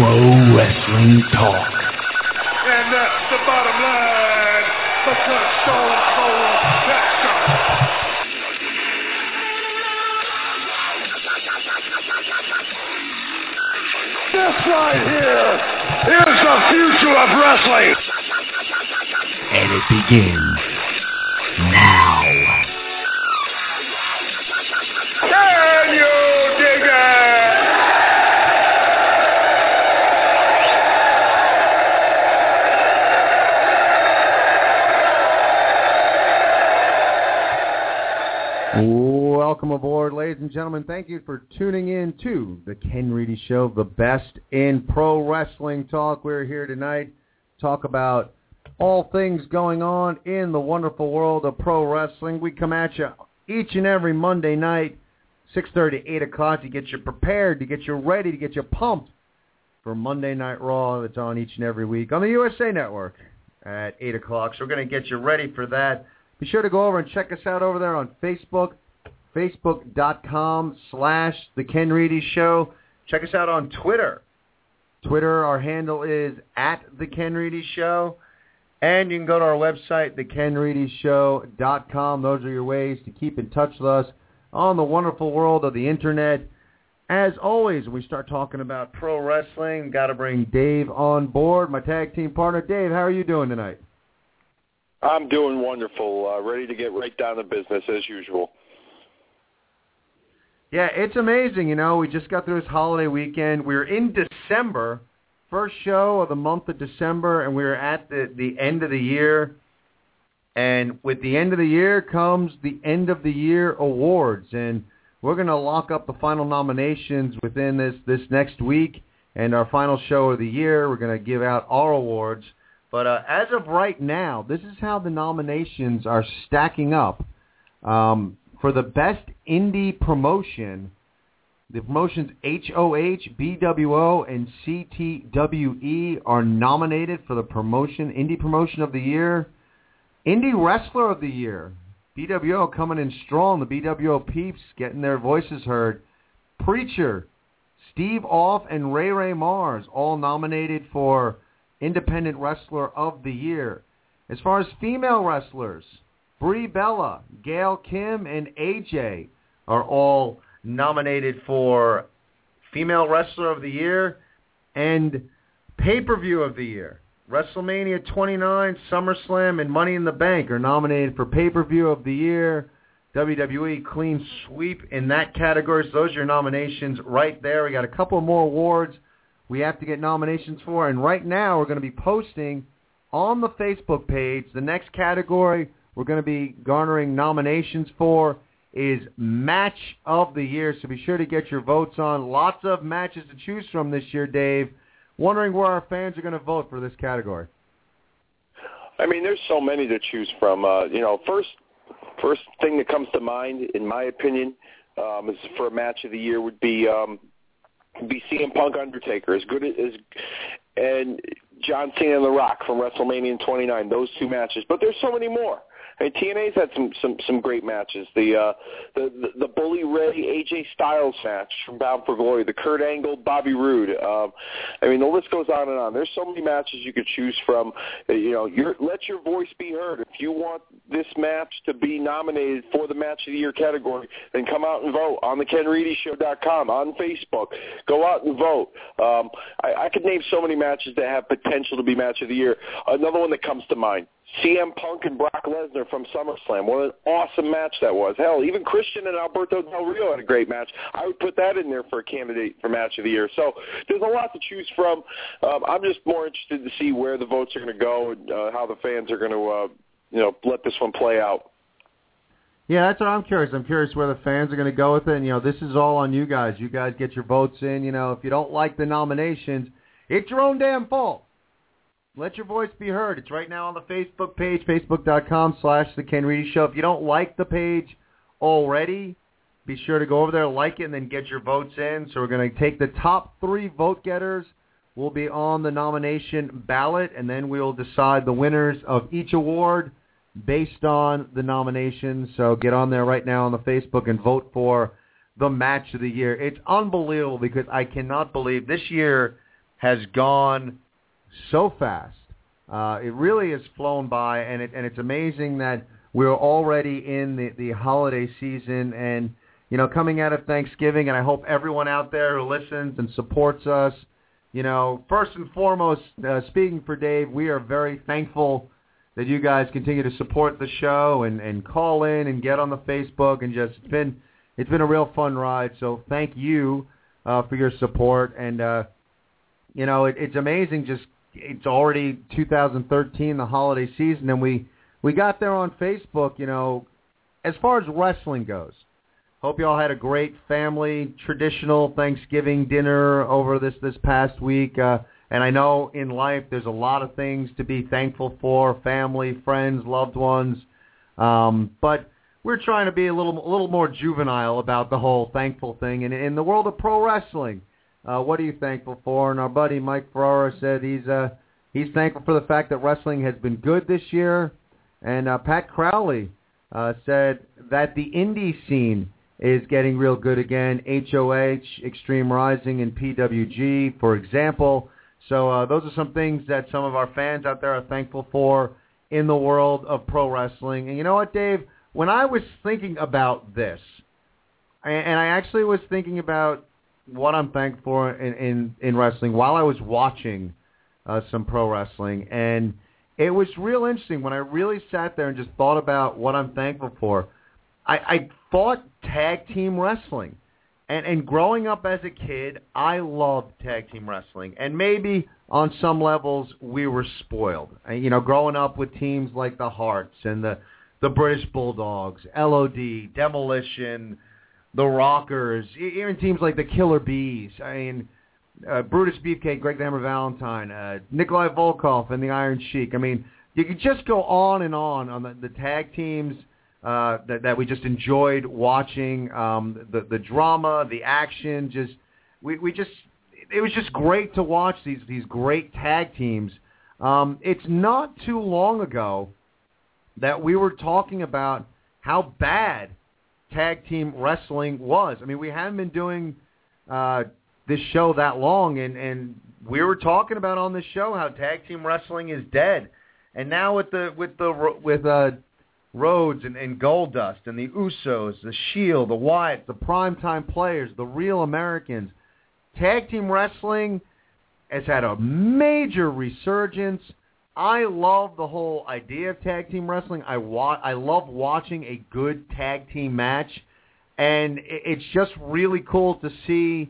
Pro wrestling talk. And that's the bottom line. Because Stone Cold Jackson. This right here is the future of wrestling. And it begins and gentlemen. Thank you for tuning in to the Ken Reedy Show, the best in pro wrestling talk. We're here tonight to talk about all things going on in the wonderful world of pro wrestling. We come at you each and every Monday night, 6.30 8 o'clock, to get you prepared, to get you ready, to get you pumped for Monday Night Raw that's on each and every week on the USA Network at 8 o'clock. So we're going to get you ready for that. Be sure to go over and check us out over there on Facebook, facebook.com slash The Ken Reedy Show. Check us out on Twitter. Twitter, our handle is at The Ken Reedy Show. And you can go to our website, thekenreedyshow.com. Those are your ways to keep in touch with us on the wonderful world of the Internet. As always, we start talking about pro wrestling, got to bring Dave on board, my tag team partner. Dave, how are you doing tonight? I'm doing wonderful. Uh, ready to get right down to business as usual. Yeah, it's amazing. You know, we just got through this holiday weekend. We're in December, first show of the month of December, and we're at the, the end of the year. And with the end of the year comes the end of the year awards. And we're going to lock up the final nominations within this, this next week. And our final show of the year, we're going to give out our awards. But uh, as of right now, this is how the nominations are stacking up. Um, for the best indie promotion, the promotions HOH, BWO, and CTWE are nominated for the promotion, indie promotion of the year. Indie wrestler of the year, BWO coming in strong. The BWO peeps getting their voices heard. Preacher, Steve Off, and Ray Ray Mars all nominated for Independent Wrestler of the Year. As far as female wrestlers, Brie Bella, Gail Kim, and AJ are all nominated for Female Wrestler of the Year and Pay-Per-View of the Year. WrestleMania 29, SummerSlam, and Money in the Bank are nominated for Pay-Per-View of the Year. WWE clean sweep in that category. So those are your nominations right there. We got a couple more awards we have to get nominations for. And right now we're going to be posting on the Facebook page the next category we're going to be garnering nominations for is Match of the Year. So be sure to get your votes on. Lots of matches to choose from this year, Dave. Wondering where our fans are going to vote for this category. I mean, there's so many to choose from. Uh, you know, first first thing that comes to mind, in my opinion, um, is for a match of the year would be um, be CM Punk Undertaker as good as and John Cena and The Rock from WrestleMania 29. Those two matches, but there's so many more. Mean, TNA's had some some some great matches. The uh, the, the the Bully Ray AJ Styles match from Bound for Glory, the Kurt Angle Bobby Roode. Um, I mean, the list goes on and on. There's so many matches you could choose from. Uh, You know, your, let your voice be heard. If you want this match to be nominated for the Match of the Year category, then come out and vote on the KenReedyShow.com on Facebook. Go out and vote. Um, I, I could name so many matches that have potential to be Match of the Year. Another one that comes to mind. CM Punk and Brock Lesnar from SummerSlam. What an awesome match that was. Hell, even Christian and Alberto Del Rio had a great match. I would put that in there for a candidate for Match of the Year. So there's a lot to choose from. Um, I'm just more interested to see where the votes are going to go and uh, how the fans are going to, uh, you know, let this one play out. Yeah, that's what I'm curious. I'm curious where the fans are going to go with it. And, you know, this is all on you guys. You guys get your votes in. You know, if you don't like the nominations, it's your own damn fault. Let your voice be heard. It's right now on the Facebook page, facebook.com slash The Ken Reedy Show. If you don't like the page already, be sure to go over there, like it, and then get your votes in. So we're going to take the top three vote getters We'll be on the nomination ballot, and then we'll decide the winners of each award based on the nominations. So get on there right now on the Facebook and vote for the match of the year. It's unbelievable because I cannot believe this year has gone so fast. Uh, it really has flown by, and it and it's amazing that we're already in the the holiday season and you know coming out of Thanksgiving. And I hope everyone out there who listens and supports us, you know, first and foremost, uh, speaking for Dave, we are very thankful that you guys continue to support the show and, and call in and get on the Facebook and just it's been it's been a real fun ride. So thank you uh, for your support and uh, you know it, it's amazing. Just it's already 2013, the holiday season, and we we got there on Facebook. You know, as far as wrestling goes. Hope you all had a great family traditional Thanksgiving dinner over this this past week. Uh, and I know in life there's a lot of things to be thankful for, family, friends, loved ones. Um, but we're trying to be a little a little more juvenile about the whole thankful thing. And in the world of pro wrestling, uh, what are you thankful for? And our buddy Mike Ferrara said he's uh, he's thankful for the fact that wrestling has been good this year. And uh, Pat Crowley uh, said that the indie scene is getting real good again. HOH, Extreme Rising, and PWG, for example. So uh, those are some things that some of our fans out there are thankful for in the world of pro wrestling. And you know what, Dave? When I was thinking about this, and I actually was thinking about what I'm thankful for in, in, in wrestling while I was watching uh, some pro wrestling, and it was real interesting when I really sat there and just thought about what I'm thankful for. I, I thought tag team wrestling. And and growing up as a kid, I loved tag team wrestling, and maybe on some levels we were spoiled. You know, growing up with teams like the Hearts and the the British Bulldogs, LOD, Demolition, the Rockers, even teams like the Killer Bees. I mean, uh, Brutus Beefcake, Greg the Hammer Valentine, uh, Nikolai Volkov, and the Iron Sheik. I mean, you could just go on and on on the, the tag teams uh, that, that we just enjoyed watching. Um, the the drama, the action, just we we just it was just great to watch these these great tag teams. Um, it's not too long ago that we were talking about how bad tag team wrestling was. I mean, we haven't been doing uh, this show that long, and and we were talking about on this show how tag team wrestling is dead. And now with the with the with uh, Rhodes and, and Goldust and the Usos, the Shield, the Wyatt, the primetime players, the real Americans. Tag team wrestling has had a major resurgence. I love the whole idea of tag team wrestling. I wa- I love watching a good tag team match, and it's just really cool to see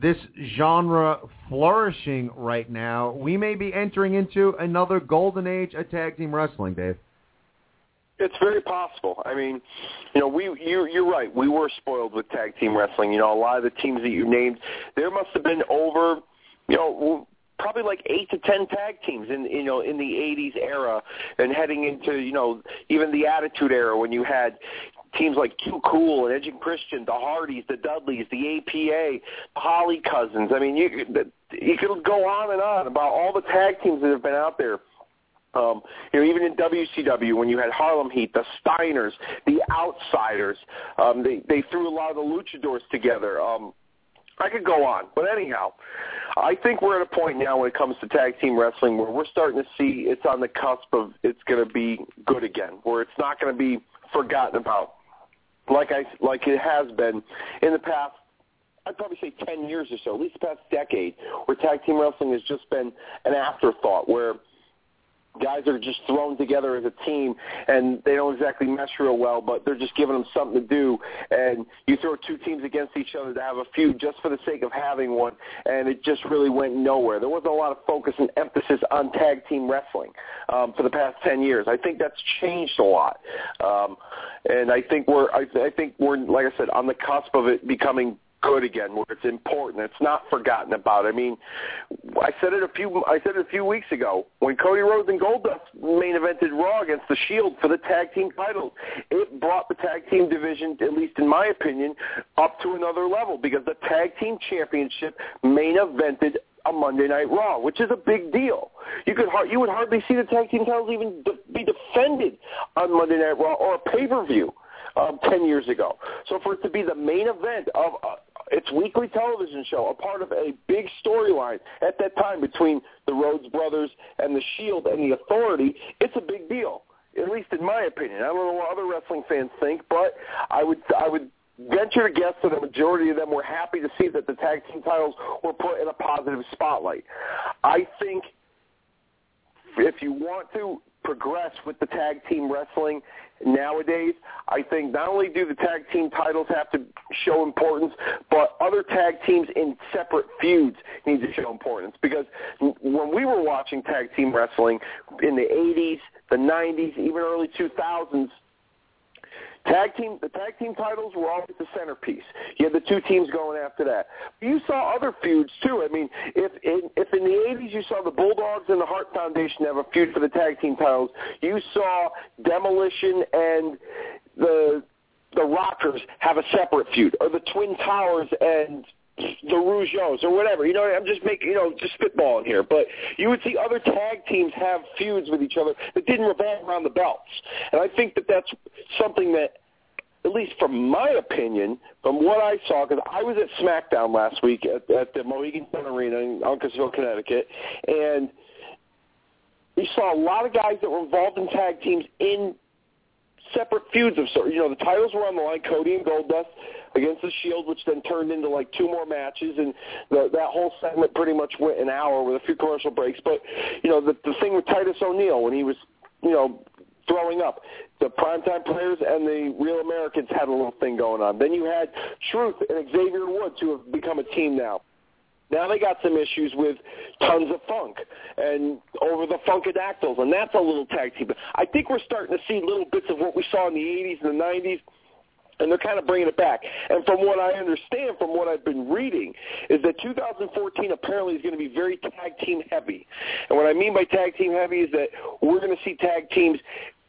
this genre flourishing right now. We may be entering into another golden age of tag team wrestling, Dave. It's very possible. I mean, you know, we you you're right. We were spoiled with tag team wrestling. You know, a lot of the teams that you named, there must have been over, you know, probably like eight to ten tag teams in you know in the 80s era, and heading into you know even the Attitude Era when you had teams like Too Cool and Edge and Christian, the Hardys, the Dudleys, the APA, the Holly Cousins. I mean, you you could go on and on about all the tag teams that have been out there. Um, you know, even in WCW, when you had Harlem Heat, the Steiners, the Outsiders, um, they they threw a lot of the Luchadors together. Um, I could go on, but anyhow, I think we're at a point now when it comes to tag team wrestling where we're starting to see it's on the cusp of it's going to be good again, where it's not going to be forgotten about, like I like it has been in the past I'd probably say 10 years or so, at least the past decade, where tag team wrestling has just been an afterthought, where guys are just thrown together as a team and they don't exactly mesh real well, but they're just giving them something to do. And you throw two teams against each other to have a feud just for the sake of having one, and it just really went nowhere. There wasn't a lot of focus and emphasis on tag team wrestling um, for the past ten years. I think that's changed a lot, um, and I think we're I, I think we're like I said on the cusp of it becoming good again, where it's important. It's not forgotten about. I mean, I said it a few I said it a few weeks ago when Cody Rhodes and Goldust main evented Raw against the Shield for the tag team titles. It brought the tag team division, at least in my opinion, up to another level because the tag team championship main evented a Monday Night Raw, which is a big deal. You could you would hardly see the tag team titles even be defended on Monday Night Raw or a pay per view um, 10 years ago. So for it to be the main event of uh, its weekly television show, a part of a big storyline at that time between the Rhodes brothers and the Shield and the Authority, it's a big deal. At least in my opinion. I don't know what other wrestling fans think, but I would I would venture to guess that the majority of them were happy to see that the tag team titles were put in a positive spotlight. I think if you want to progress with the tag team wrestling nowadays, I think not only do the tag team titles have to show importance, but other tag teams in separate feuds need to show importance. Because when we were watching tag team wrestling in the 80s, the 90s, even early 2000s, Tag team, the tag team titles were always the centerpiece. You had the two teams going after that. You saw other feuds too. I mean, if in, if in the '80s you saw the Bulldogs and the Hart Foundation have a feud for the tag team titles, you saw Demolition and the the Rockers have a separate feud, or the Twin Towers and the Rougeaus or whatever. You know, I'm just making, you know, just spitballing here. But you would see other tag teams have feuds with each other that didn't revolve around the belts. And I think that that's something that, at least from my opinion, from what I saw, because I was at SmackDown last week at, at the Mohegan Sun Arena in Uncasville, Connecticut, and we saw a lot of guys that were involved in tag teams in separate feuds of sort. You know, the titles were on the line. Cody and Goldust against the Shield, which then turned into like two more matches, and the, that whole segment pretty much went an hour with a few commercial breaks. But you know, the, the thing with Titus O'Neil when he was, you know, throwing up. The primetime players and the Real Americans had a little thing going on. Then you had Truth and Xavier Woods, who have become a team now. Now they got some issues with tons of funk and over the Funkadactyls, and that's a little tag team. I think we're starting to see little bits of what we saw in the 80s and the 90s and they're kind of bringing it back. And from what I understand, from what I've been reading, is that 2014 apparently is going to be very tag team heavy. And what I mean by tag team heavy is that we're going to see tag teams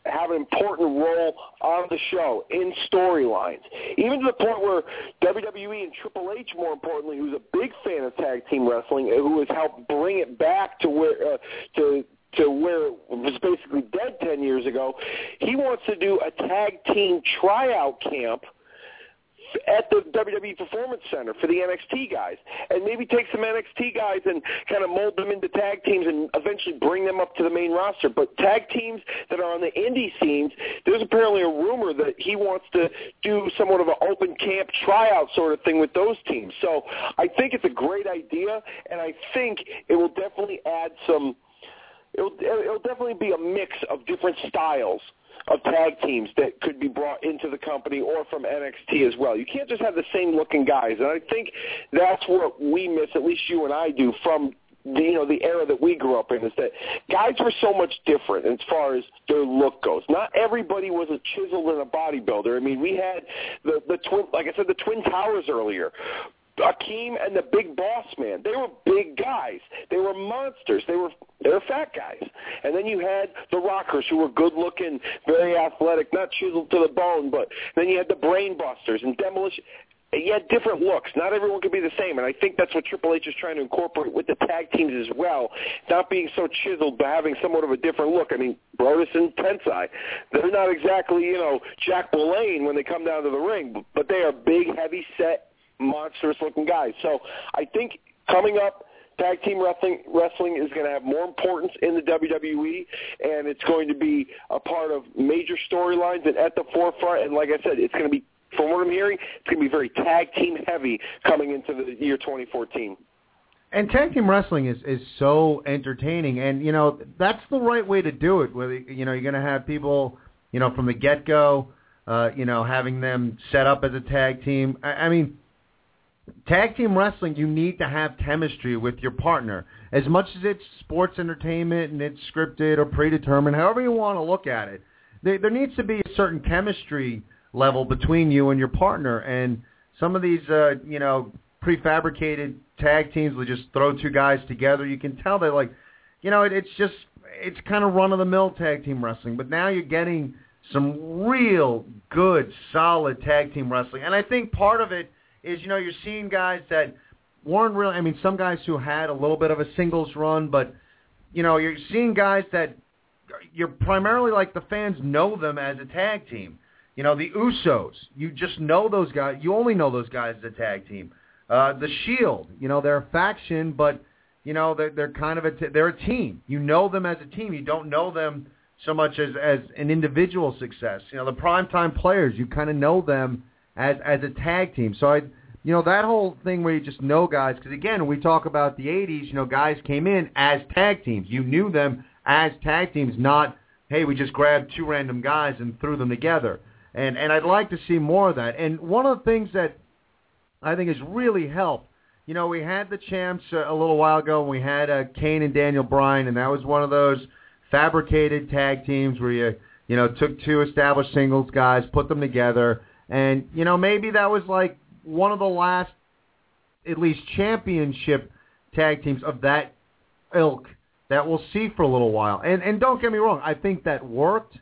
have an important role on the show in storylines, even to the point where WWE and Triple H, more importantly, who's a big fan of tag team wrestling, who has helped bring it back to where uh, to to where it was basically dead 10 years ago. He wants to do a tag team tryout camp at the WWE Performance Center for the NXT guys, and maybe take some NXT guys and kind of mold them into tag teams and eventually bring them up to the main roster. But tag teams that are on the indie scenes, there's apparently a rumor that he wants to do somewhat of an open camp tryout sort of thing with those teams. So I think it's a great idea, and I think it will definitely add some – it'll it'll definitely be a mix of different styles of tag teams that could be brought into the company or from NXT as well. You can't just have the same looking guys, and I think that's what we miss, at least you and I do, from the, you know the era that we grew up in is that guys were so much different as far as their look goes. Not everybody was a chiseled and a bodybuilder. I mean, we had the the twin, like I said, the Twin Towers earlier. Akeem and the Big Boss Man. They were big guys. They were monsters. They were they were fat guys. And then you had the Rockers who were good looking, very athletic, not chiseled to the bone, but then you had the Brain Busters and Demolition. You had different looks. Not everyone could be the same, and I think that's what Triple H is trying to incorporate with the tag teams as well. Not being so chiseled, but having somewhat of a different look. I mean, Brodus and Tensai, they're not exactly you know Jack LaLanne when they come down to the ring, but they are big, heavy set monstrous looking guys. So I think coming up, tag team wrestling wrestling is going to have more importance in the WWE, and it's going to be a part of major storylines and at the forefront. And like I said, it's going to be, from what I'm hearing, it's going to be very tag team heavy coming into the year 2014. And tag team wrestling is is so entertaining, and you know that's the right way to do it. Where you know you're going to have people, you know, from the get go, uh, you know, having them set up as a tag team. I, I mean, tag team wrestling, you need to have chemistry with your partner. As much as it's sports entertainment and it's scripted or predetermined, however you want to look at it, there, there needs to be a certain chemistry level between you and your partner. And some of these, uh, you know, prefabricated tag teams will just throw two guys together. You can tell they're like, you know, it, it's just it's kind of run of the mill tag team wrestling. But now you're getting some real good, solid tag team wrestling, and I think part of it is you know you're seeing guys that weren't really. I mean, some guys who had a little bit of a singles run, but you know you're seeing guys that you're primarily like the fans know them as a tag team. You know, the Usos, you just know those guys. You only know those guys as a tag team. Uh, the Shield, you know, they're a faction, but you know they're they're kind of a t- they're a team. You know them as a team. You don't know them so much as as an individual success. You know, the primetime players, you kind of know them as as a tag team. So I, you know, that whole thing where you just know guys. Because again, we talk about the '80s. You know, guys came in as tag teams. You knew them as tag teams, not hey, we just grabbed two random guys and threw them together. And and I'd like to see more of that. And one of the things that I think has really helped. You know, we had the champs uh, a little while ago. And we had uh, Kane and Daniel Bryan, and that was one of those fabricated tag teams where you you know took two established singles guys, put them together, and you know maybe that was like one of the last, at least championship tag teams of that ilk that we'll see for a little while. And and don't get me wrong, I think that worked.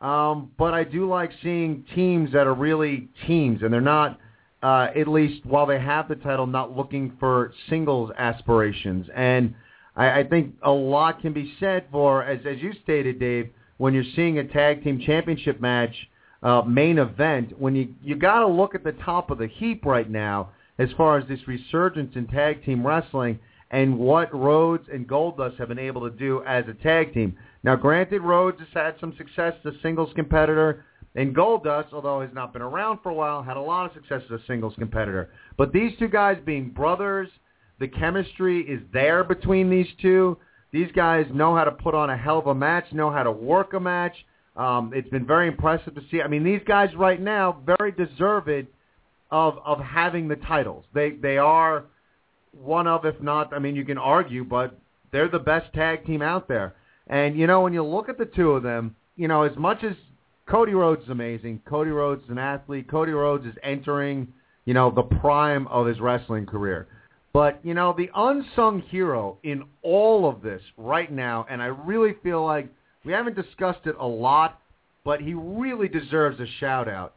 Um, but I do like seeing teams that are really teams, and they're not uh, at least while they have the title, not looking for singles aspirations. And I, I think a lot can be said for, as, as you stated, Dave, when you're seeing a tag team championship match uh, main event, when you you got to look at the top of the heap right now as far as this resurgence in tag team wrestling and what Rhodes and Goldust have been able to do as a tag team. Now, granted, Rhodes has had some success as a singles competitor. And Goldust, although has not been around for a while, had a lot of success as a singles competitor. But these two guys being brothers, the chemistry is there between these two. These guys know how to put on a hell of a match, know how to work a match. Um, it's been very impressive to see. I mean, these guys right now very deserved of of having the titles. They they are one of, if not, I mean, you can argue, but they're the best tag team out there. And you know, when you look at the two of them, you know, as much as Cody Rhodes is amazing. Cody Rhodes is an athlete. Cody Rhodes is entering, you know, the prime of his wrestling career. But, you know, the unsung hero in all of this right now, and I really feel like we haven't discussed it a lot, but he really deserves a shout out.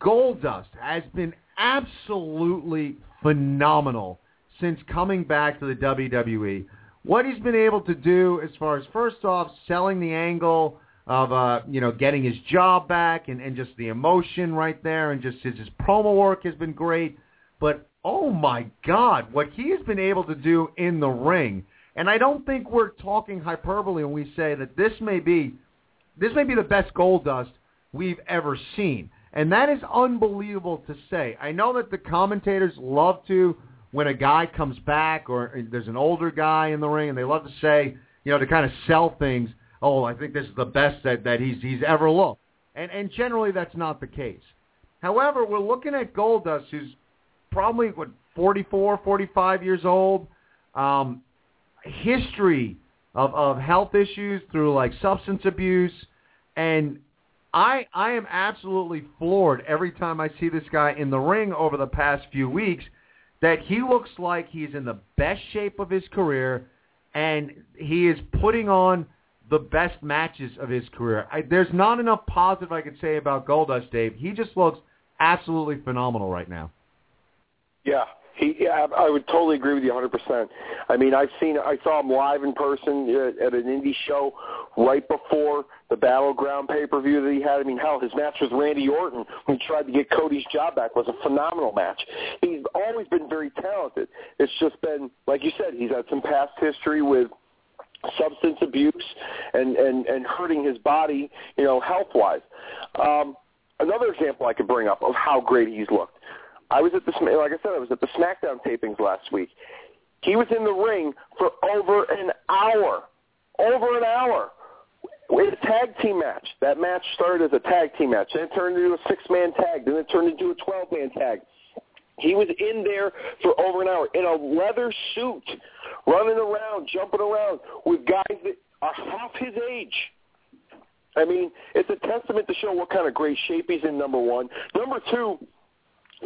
Goldust has been absolutely phenomenal since coming back to the WWE. What he's been able to do as far as first off selling the angle of uh, you know getting his job back and, and just the emotion right there and just his, his promo work has been great. But oh my God, what he has been able to do in the ring, and I don't think we're talking hyperbole when we say that this may be this may be the best Goldust we've ever seen. And that is unbelievable to say. I know that the commentators love to, when a guy comes back or there's an older guy in the ring, and they love to say, you know, to kind of sell things oh, I think this is the best that, that he's he's ever looked. And and generally that's not the case. However, we're looking at Goldust, who's probably what 44, 45 years old, um, history of of health issues through like substance abuse, and I I am absolutely floored every time I see this guy in the ring over the past few weeks that he looks like he's in the best shape of his career and he is putting on the best matches of his career. I, there's not enough positive I could say about Goldust, Dave. He just looks absolutely phenomenal right now. Yeah, he. Yeah, I would totally agree with you 100%. I mean, I've seen, I saw him live in person at, at an indie show right before the Battleground pay-per-view that he had. I mean, hell, his match with Randy Orton when he tried to get Cody's job back was a phenomenal match. He's always been very talented. It's just been, like you said, he's had some past history with substance abuse and and and hurting his body, you know, health wise. Um, another example I could bring up of how great he's looked. I was at the like I said, I was at the SmackDown tapings last week. He was in the ring for over an hour. Over an hour. With a tag team match. That match started as a tag team match. Then it turned into a six-man tag. Then it turned into a 12-man tag. He was in there for over an hour in a leather suit, running around, jumping around with guys that are half his age. I mean, it's a testament to show what kind of great shape he's in, number one. Number two,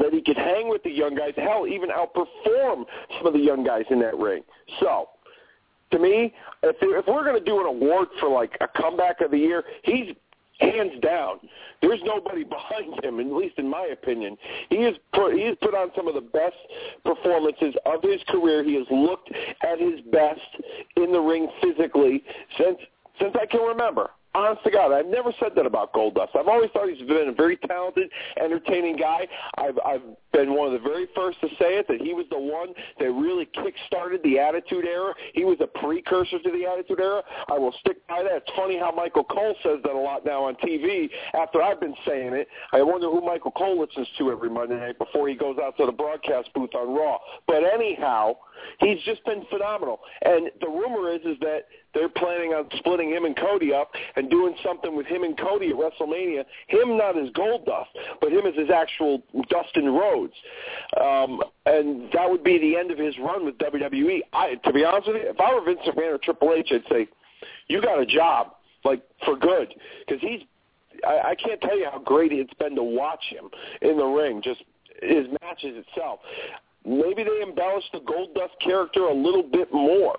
that he could hang with the young guys, hell, even outperform some of the young guys in that ring. So, to me, if, if we're going to do an award for like a comeback of the year, he's hands down. There's nobody behind him, at least in my opinion. He has put he has put on some of the best performances of his career. He has looked at his best in the ring physically since since I can remember honest to God, I've never said that about Goldust. I've always thought he's been a very talented, entertaining guy. I've I've been one of the very first to say it that he was the one that really kick-started the Attitude Era. He was a precursor to the Attitude Era. I will stick by that. It's funny how Michael Cole says that a lot now on TV. After I've been saying it, I wonder who Michael Cole listens to every Monday night before he goes out to the broadcast booth on Raw. But anyhow, he's just been phenomenal. And the rumor is is that they're planning on splitting him and Cody up and doing something with him and Cody at WrestleMania. Him not as Goldust, but him as his actual Dustin Rhodes. Um, and that would be the end of his run with WWE. I, to be honest with you, if I were Vince McMahon or Triple H, I'd say, you got a job, like for good, because he's. I, I can't tell you how great it's been to watch him in the ring. Just his matches itself. Maybe they embellish the Goldust character a little bit more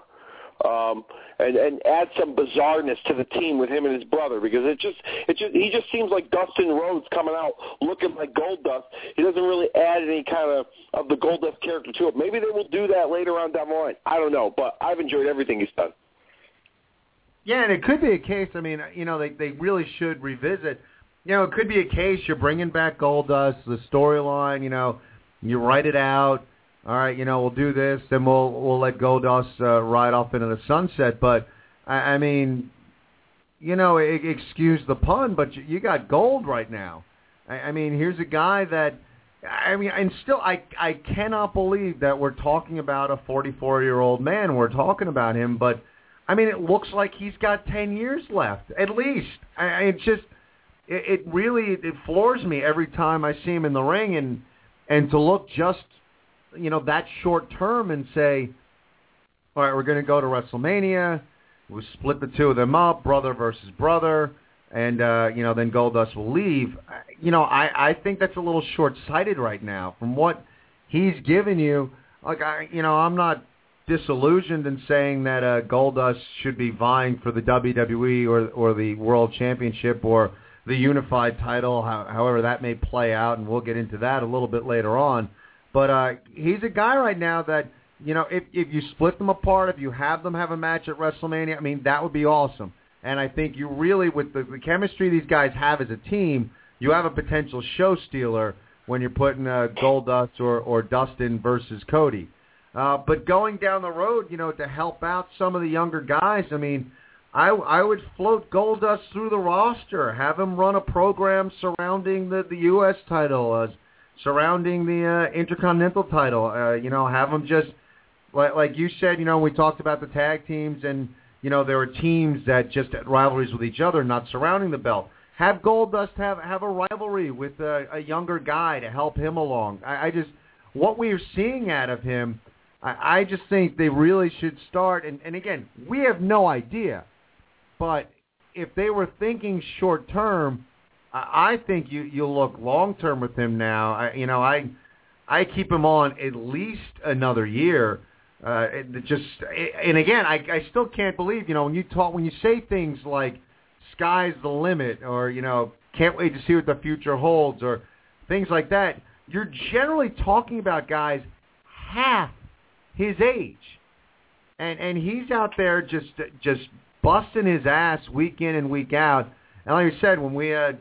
um, and and add some bizarreness to the team with him and his brother because it just it just he just seems like Dustin Rhodes coming out looking like Goldust. He doesn't really add any kind of of the Goldust character to it. Maybe they will do that later on down the line. I don't know, but I've enjoyed everything he's done. Yeah, and it could be a case. I mean, you know, they they really should revisit. You know, it could be a case you're bringing back Goldust, the storyline. You know, you write it out all right, you know, we'll do this, then we'll we'll let Goldust uh, ride off into the sunset. But I, I mean, you know, excuse the pun, but you, you got gold right now. I, I mean, here's a guy that I mean, and still, I I cannot believe that we're talking about a 44 year old man. We're talking about him, but I mean, it looks like he's got 10 years left at least. I, I just, it, it really it floors me every time I see him in the ring, and and to look just you know, that short term and say, all right, we're going to go to WrestleMania. We'll split the two of them up, brother versus brother, and uh, you know, then Goldust will leave. You know, I I think that's a little short-sighted right now. From what he's given you, like I, you know, I'm not disillusioned in saying that uh, Goldust should be vying for the WWE or or the World Championship or the unified title, how, however that may play out, and we'll get into that a little bit later on. But uh, he's a guy right now that you know if if you split them apart, if you have them have a match at WrestleMania, I mean that would be awesome. And I think you really, with the, the chemistry these guys have as a team, you have a potential show stealer when you're putting uh, Goldust or or Dustin versus Cody. Uh, but going down the road, you know, to help out some of the younger guys, I mean, I I would float Goldust through the roster, have him run a program surrounding the the U.S. title. Uh, surrounding the uh, Intercontinental title. Uh, you know, have them just like, like you said. You know, we talked about the tag teams, and you know there are teams that just had rivalries with each other, not surrounding the belt. Have Goldust have have a rivalry with a, a younger guy to help him along. I, I just what we are seeing out of him. I, I just think they really should start. And, and again, we have no idea, but if they were thinking short term, I think you you'll look long term with him now. I, you know, I I keep him on at least another year. Uh, it just and again, I I still can't believe you know when you talk when you say things like sky's the limit or you know can't wait to see what the future holds or things like that. You're generally talking about guys half his age, and and he's out there just just busting his ass week in and week out. And like I said, when we had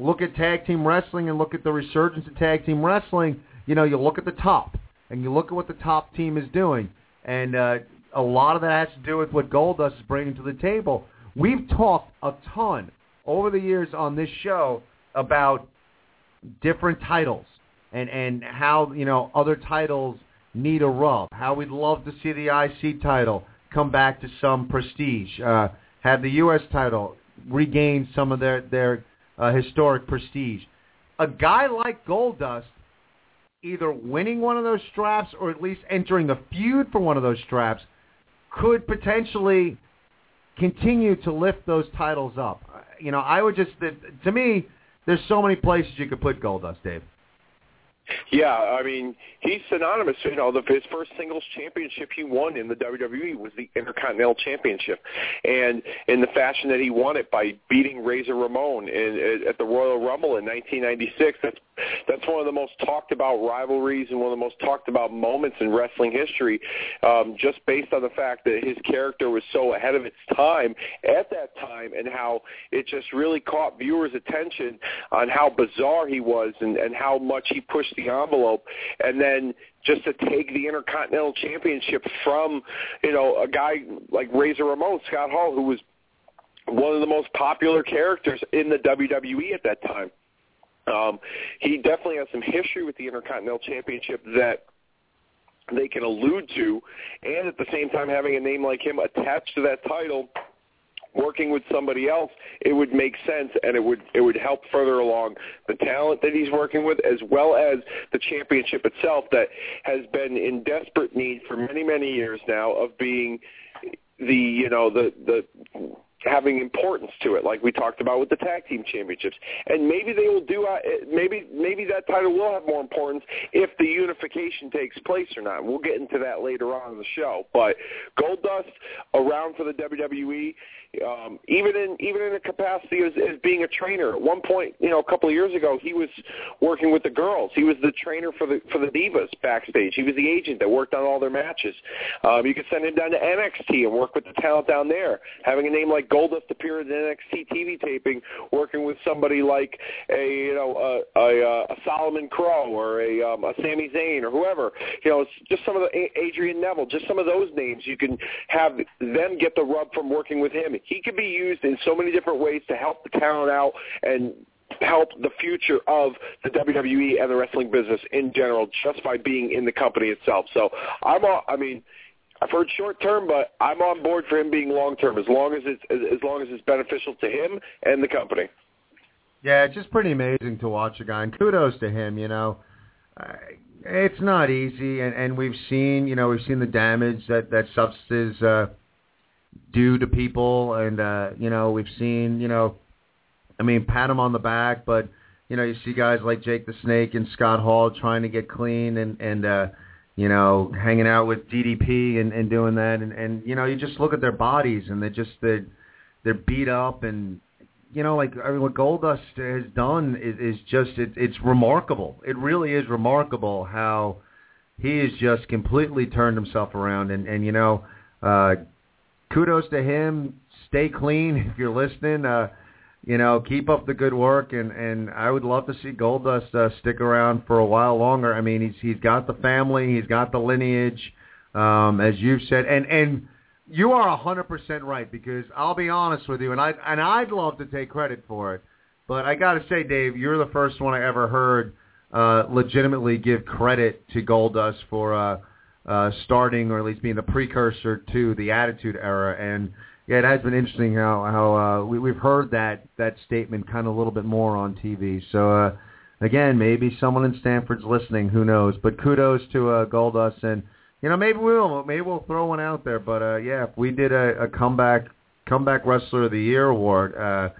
look at tag team wrestling and look at the resurgence of tag team wrestling, you know, you look at the top and you look at what the top team is doing, and uh, a lot of that has to do with what Goldust is bringing to the table. We've talked a ton over the years on this show about different titles and and how you know other titles need a rub. How we'd love to see the IC title come back to some prestige. Uh, have the U.S. title regain some of their their uh, historic prestige. A guy like Goldust either winning one of those straps or at least entering the feud for one of those straps could potentially continue to lift those titles up. You know, I would just to me, there's so many places you could put Goldust, Dave. Yeah, I mean, he's synonymous. You know, the, his first singles championship he won in the WWE was the Intercontinental Championship, and in the fashion that he won it by beating Razor Ramon in, at the Royal Rumble in 1996. That's that's one of the most talked about rivalries and one of the most talked about moments in wrestling history, um, just based on the fact that his character was so ahead of its time at that time, and how it just really caught viewers' attention on how bizarre he was and, and how much he pushed the envelope, and then just to take the Intercontinental Championship from, you know, a guy like Razor Ramon, Scott Hall, who was one of the most popular characters in the WWE at that time. Um, he definitely has some history with the Intercontinental Championship that they can allude to, and at the same time having a name like him attached to that title – working with somebody else, it would make sense and it would it would help further along the talent that he's working with as well as the championship itself that has been in desperate need for many many years now of being the you know the the having importance to it, like we talked about with the tag team championships. And maybe they will do. Uh, maybe maybe that title will have more importance if the unification takes place or not. We'll get into that later on in the show. But Goldust around for the WWE um, even in even in a capacity as, as being a trainer. At one point, you know, a couple of years ago, he was working with the girls. He was the trainer for the for the divas backstage. He was the agent that worked on all their matches. Um, you could send him down to NXT and work with the talent down there. Having a name like Goldust appear in NXT TV taping, working with somebody like a you know a, a, a Solomon Crowe or a um, a Sami Zayn or whoever. You know, it's just some of the Adrian Neville, just some of those names. You can have them get the rub from working with him he could be used in so many different ways to help the talent out and help the future of the WWE and the wrestling business in general just by being in the company itself. So I'm all, I mean, I've heard short term, but I'm on board for him being long term as long as it's as long as it's beneficial to him and the company. Yeah, it's just pretty amazing to watch a guy, and kudos to him. You know, uh, it's not easy, and and we've seen, you know, we've seen the damage that that substances uh, do to people, and uh, you know we've seen you know, I mean pat him on the back, but you know you see guys like Jake the Snake and Scott Hall trying to get clean and and uh, you know hanging out with DDP and, and doing that, and and you know you just look at their bodies and they're just they're they're beat up and you know, like I mean, what Goldust has done is, is just it, it's remarkable. It really is remarkable how he has just completely turned himself around. And and you know, uh, kudos to him. Stay clean if you're listening. Uh, you know, keep up the good work, and and I would love to see Goldust uh, stick around for a while longer. I mean, he's he's got the family, he's got the lineage, um, as you've said, and and you are a hundred percent right because I'll be honest with you, and I and I'd love to take credit for it, but I got to say, Dave, you're the first one I ever heard uh, legitimately give credit to Goldust for. Uh, uh, starting or at least being the precursor to the Attitude Era. And yeah, it has been interesting how how uh, we, we've heard that that statement kind of a little bit more on TV. So uh, again, maybe someone in Stamford's listening. Who knows? But kudos to uh, Goldust, and you know maybe we'll maybe we'll throw one out there. But uh, yeah, if we did a, a comeback comeback wrestler of the year award. Uh,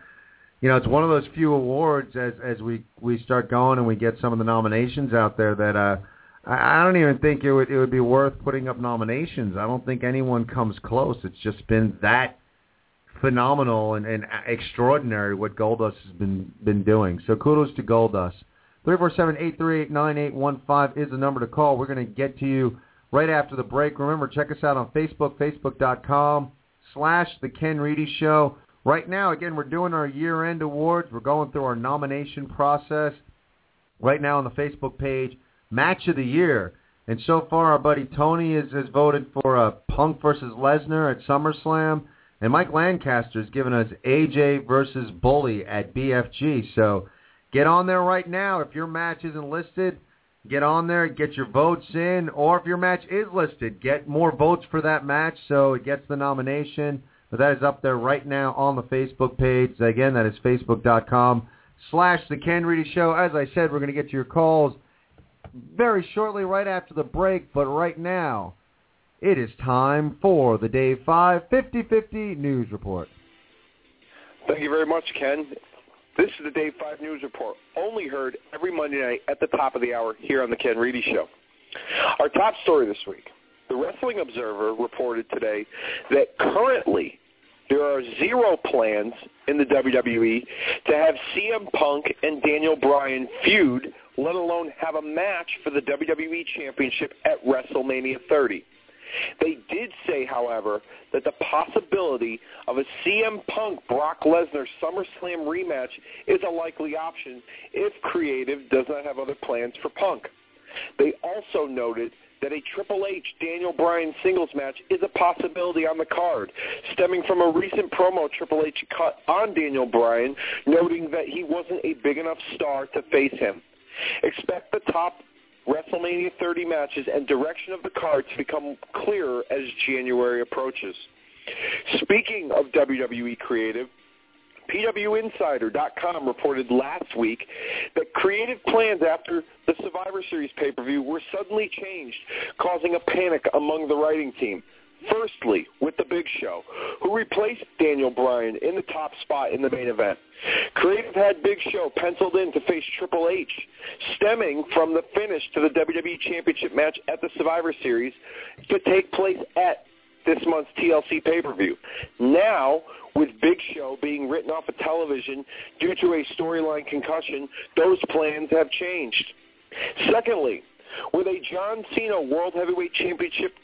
you know, it's one of those few awards as as we we start going and we get some of the nominations out there that uh I don't even think it would it would be worth putting up nominations. I don't think anyone comes close. It's just been that phenomenal and, and extraordinary what Goldust has been been doing. So kudos to Goldust. Three four seven eight three eight nine eight one five is the number to call. We're going to get to you right after the break. Remember, check us out on Facebook, facebook.com slash The Ken Reedy Show. Right now, again, we're doing our year-end awards. We're going through our nomination process. Right now on the Facebook page, match of the year. And so far, our buddy Tony has, has voted for uh, Punk versus Lesnar at SummerSlam, and Mike Lancaster has given us AJ versus Bully at BFG. So get on there right now. If your match isn't listed, Get on there, get your votes in, or if your match is listed, get more votes for that match so it gets the nomination. But that is up there right now on the Facebook page. Again, that is facebook.com slash The Ken Reedy Show. As I said, we're going to get to your calls very shortly right after the break, but right now it is time for the Day 5 50-50 News Report. Thank you very much, Ken. This is the Day 5 News Report, only heard every Monday night at the top of the hour here on The Ken Reedy Show. Our top story this week. The Wrestling Observer reported today that currently there are zero plans in the WWE to have CM Punk and Daniel Bryan feud, let alone have a match for the WWE Championship at WrestleMania 30. They did say, however, that the possibility of a CM Punk Brock Lesnar SummerSlam rematch is a likely option if Creative does not have other plans for Punk. They also noted that a Triple H Daniel Bryan singles match is a possibility on the card, stemming from a recent promo Triple H cut on Daniel Bryan, noting that he wasn't a big enough star to face him. Expect the top WrestleMania 30 matches and direction of the card to become clearer as January approaches. Speaking of WWE creative, PWInsider.com reported last week that creative plans after the Survivor Series pay-per-view were suddenly changed, causing a panic among the writing team. Firstly, with The Big Show, who replaced Daniel Bryan in the top spot in the main event. Creative had Big Show penciled in to face Triple H, stemming from the finish to the WWE Championship match at the Survivor Series to take place at this month's TLC pay-per-view. Now, with Big Show being written off of television due to a storyline concussion, those plans have changed. Secondly, with a John Cena World Heavyweight Championship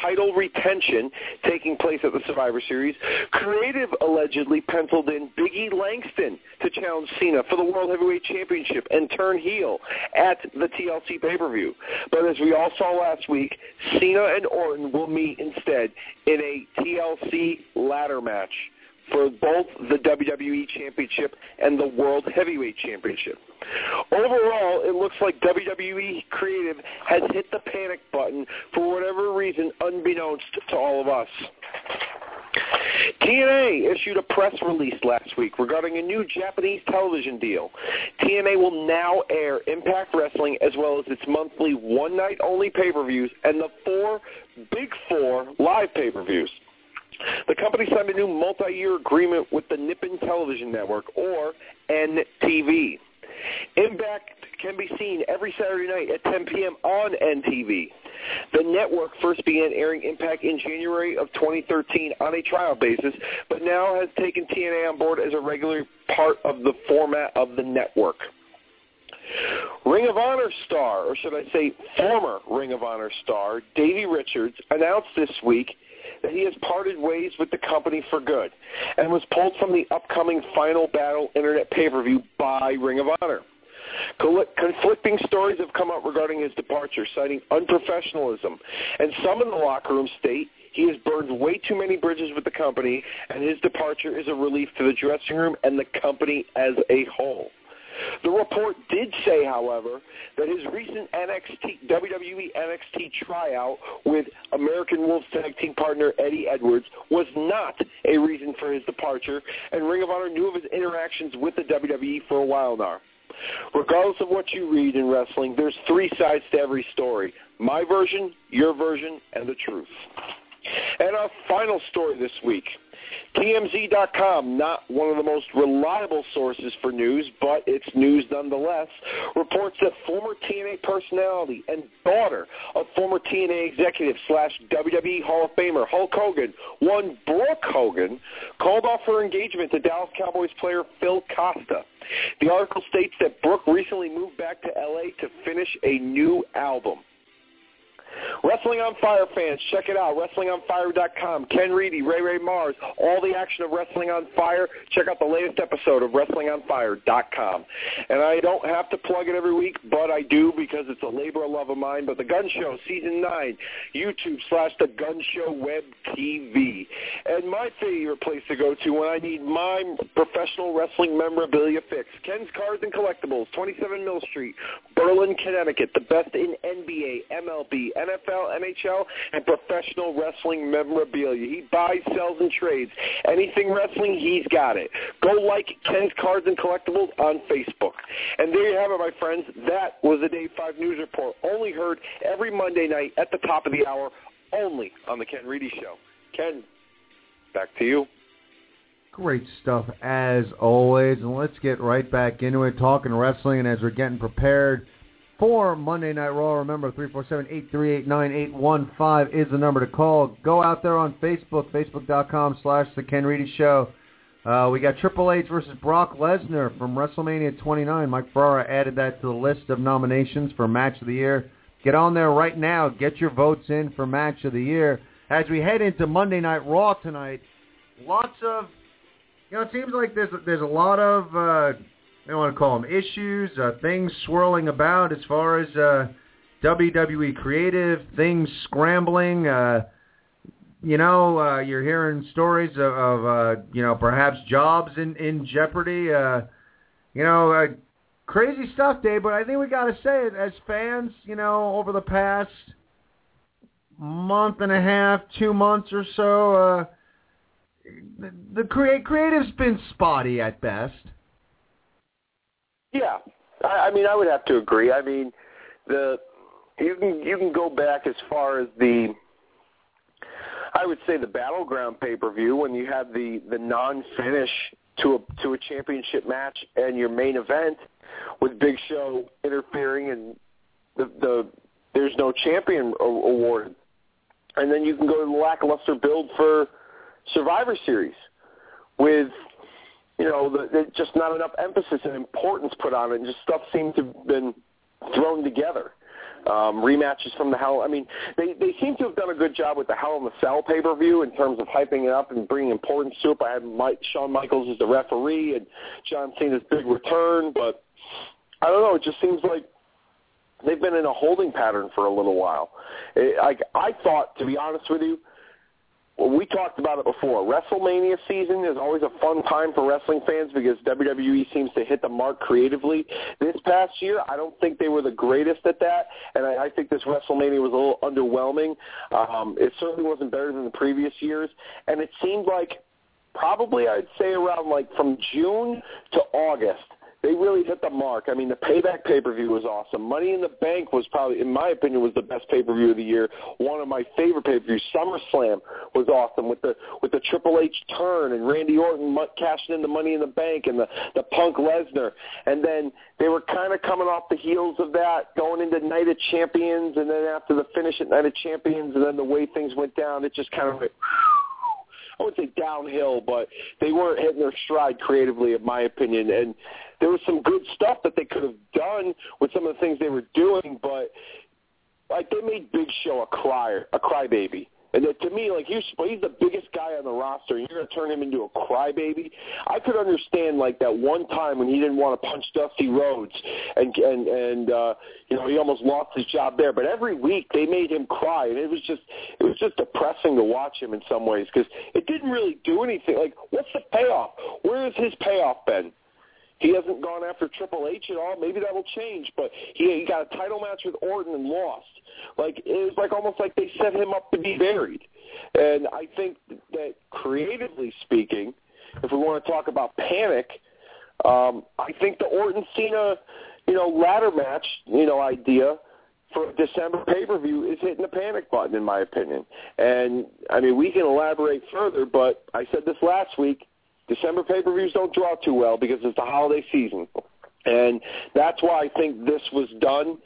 title retention taking place at the Survivor Series, Creative allegedly penciled in Biggie Langston to challenge Cena for the World Heavyweight Championship and turn heel at the TLC pay-per-view. But as we all saw last week, Cena and Orton will meet instead in a TLC ladder match for both the WWE Championship and the World Heavyweight Championship. Overall, it looks like WWE Creative has hit the panic button for whatever reason unbeknownst to all of us. TNA issued a press release last week regarding a new Japanese television deal. TNA will now air Impact Wrestling as well as its monthly one-night-only pay-per-views and the four Big Four live pay-per-views. The company signed a new multi-year agreement with the Nippon Television Network, or NTV. Impact can be seen every Saturday night at 10 p.m. on NTV. The network first began airing Impact in January of 2013 on a trial basis, but now has taken TNA on board as a regular part of the format of the network. Ring of Honor star, or should I say former Ring of Honor star, Davey Richards, announced this week that he has parted ways with the company for good and was pulled from the upcoming Final Battle Internet pay-per-view by Ring of Honor. Conflicting stories have come out regarding his departure, citing unprofessionalism, and some in the locker room state he has burned way too many bridges with the company, and his departure is a relief to the dressing room and the company as a whole. The report did say, however, that his recent NXT WWE NXT tryout with American Wolves tag team partner Eddie Edwards was not a reason for his departure, and Ring of Honor knew of his interactions with the WWE for a while now. Regardless of what you read in wrestling, there's three sides to every story. My version, your version, and the truth. And our final story this week. TMZ.com, not one of the most reliable sources for news, but it's news nonetheless, reports that former TNA personality and daughter of former TNA executive slash WWE Hall of Famer Hulk Hogan, one Brooke Hogan, called off her engagement to Dallas Cowboys player Phil Costa. The article states that Brooke recently moved back to LA to finish a new album. Wrestling on Fire fans, check it out. WrestlingOnFire.com. Ken Reedy, Ray Ray Mars, all the action of Wrestling on Fire. Check out the latest episode of WrestlingOnFire.com. And I don't have to plug it every week, but I do because it's a labor of love of mine. But The Gun Show, Season 9, YouTube slash The Gun Show Web TV. And my favorite place to go to when I need my professional wrestling memorabilia fix, Ken's Cards and Collectibles, 27 Mill Street, Berlin, Connecticut. The best in NBA, MLB, NFL, NHL, and professional wrestling memorabilia. He buys, sells, and trades anything wrestling. He's got it. Go like Ken's Cards and Collectibles on Facebook. And there you have it, my friends. That was the Day 5 News Report. Only heard every Monday night at the top of the hour, only on the Ken Reedy Show. Ken, back to you. Great stuff as always, and let's get right back into it, talking wrestling. And as we're getting prepared for Monday Night Raw, remember 347-838-9815 is the number to call. Go out there on Facebook, facebook.com slash The Ken Reedy Show. Uh, we got Triple H versus Brock Lesnar from WrestleMania 29. Mike Ferrara added that to the list of nominations for Match of the Year. Get on there right now. Get your votes in for Match of the Year. As we head into Monday Night Raw tonight, lots of, you know, it seems like there's there's a lot of, uh, I want to call them issues, uh, things swirling about as far as uh, WWE creative things scrambling. Uh, you know, uh, you're hearing stories of, of uh, you know, perhaps jobs in in jeopardy. Uh, you know, uh, crazy stuff, Dave. But I think we got to say it as fans. You know, over the past month and a half, two months or so, uh, the, the create creative's been spotty at best. Yeah, I, I mean, I would have to agree. I mean, the you can you can go back as far as the I would say the battleground pay per view when you had the the non finish to a to a championship match and your main event with Big Show interfering and the the there's no champion award, and then you can go to the lackluster build for Survivor Series with you know the, the just not enough emphasis and importance put on it, and just stuff seemed to have been thrown together um, rematches from the Hell. I mean, they they seem to have done a good job with the Hell in the Cell pay per view in terms of hyping it up and bringing importance to it. I had Mike, Shawn Michaels as the referee and John Cena's big return, but I don't know. It just seems like they've been in a holding pattern for a little while. It, like I thought, to be honest with you, well, we talked about it before. WrestleMania season is always a fun time for wrestling fans because WWE seems to hit the mark creatively. This past year, I don't think they were the greatest at that, and I, I think this WrestleMania was a little underwhelming. Um, it certainly wasn't better than the previous years, and it seemed like probably I'd say around like from June to August – they really hit the mark. I mean, the Payback pay-per-view was awesome. Money in the Bank was probably, in my opinion, was the best pay-per-view of the year. One of my favorite pay-per-views. SummerSlam was awesome with the with the Triple H turn and Randy Orton cashing in the Money in the Bank and the the Punk Lesnar. And then they were kind of coming off the heels of that, going into Night of Champions, and then after the finish at Night of Champions, and then the way things went down, it just kind of went I would say downhill, but they weren't hitting their stride creatively, in my opinion. And there was some good stuff that they could have done with some of the things they were doing, but like they made Big Show a crier, a crybaby. And to me, like he's he's the biggest guy on the roster, and you're to turn him into a crybaby. I could understand like that one time when he didn't want to punch Dusty Rhodes, and and and uh, you know he almost lost his job there. But every week they made him cry, and it was just it was just depressing to watch him in some ways because it didn't really do anything. Like, what's the payoff? Where has his payoff been? He hasn't gone after Triple H at all. Maybe that will change, but he, he got a title match with Orton and lost. Like it was like almost like they set him up to be buried. And I think that creatively speaking, if we want to talk about panic, um, I think the Orton Cena, you know, ladder match, you know, idea for December pay per view is hitting the panic button, in my opinion. And I mean, we can elaborate further, but I said this last week. December pay-per-views don't draw too well because it's the holiday season. And that's why I think this was done.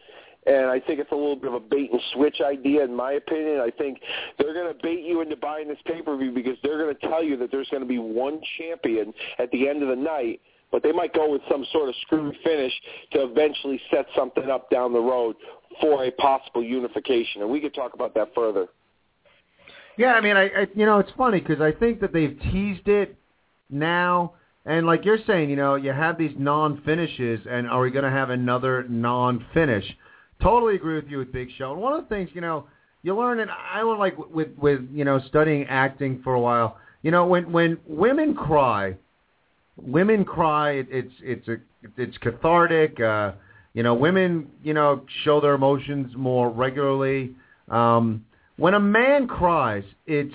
And I think it's a little bit of a bait and switch idea, in my opinion. I think they're going to bait you into buying this pay per view because they're going to tell you that there's going to be one champion at the end of the night but they might go with some sort of screwy finish to eventually set something up down the road for a possible unification. And we could talk about that further. Yeah, I mean, I, I you know, it's funny because I think that they've teased it now, and like you're saying, you know, you have these non-finishes, and are we going to have another non-finish? Totally agree with you with Big Show. And one of the things, you know, you learn, and I learned like with with you know studying acting for a while. You know, when when women cry, women cry. It, it's it's a it's cathartic. Uh, you know, women you know show their emotions more regularly. Um, when a man cries, it's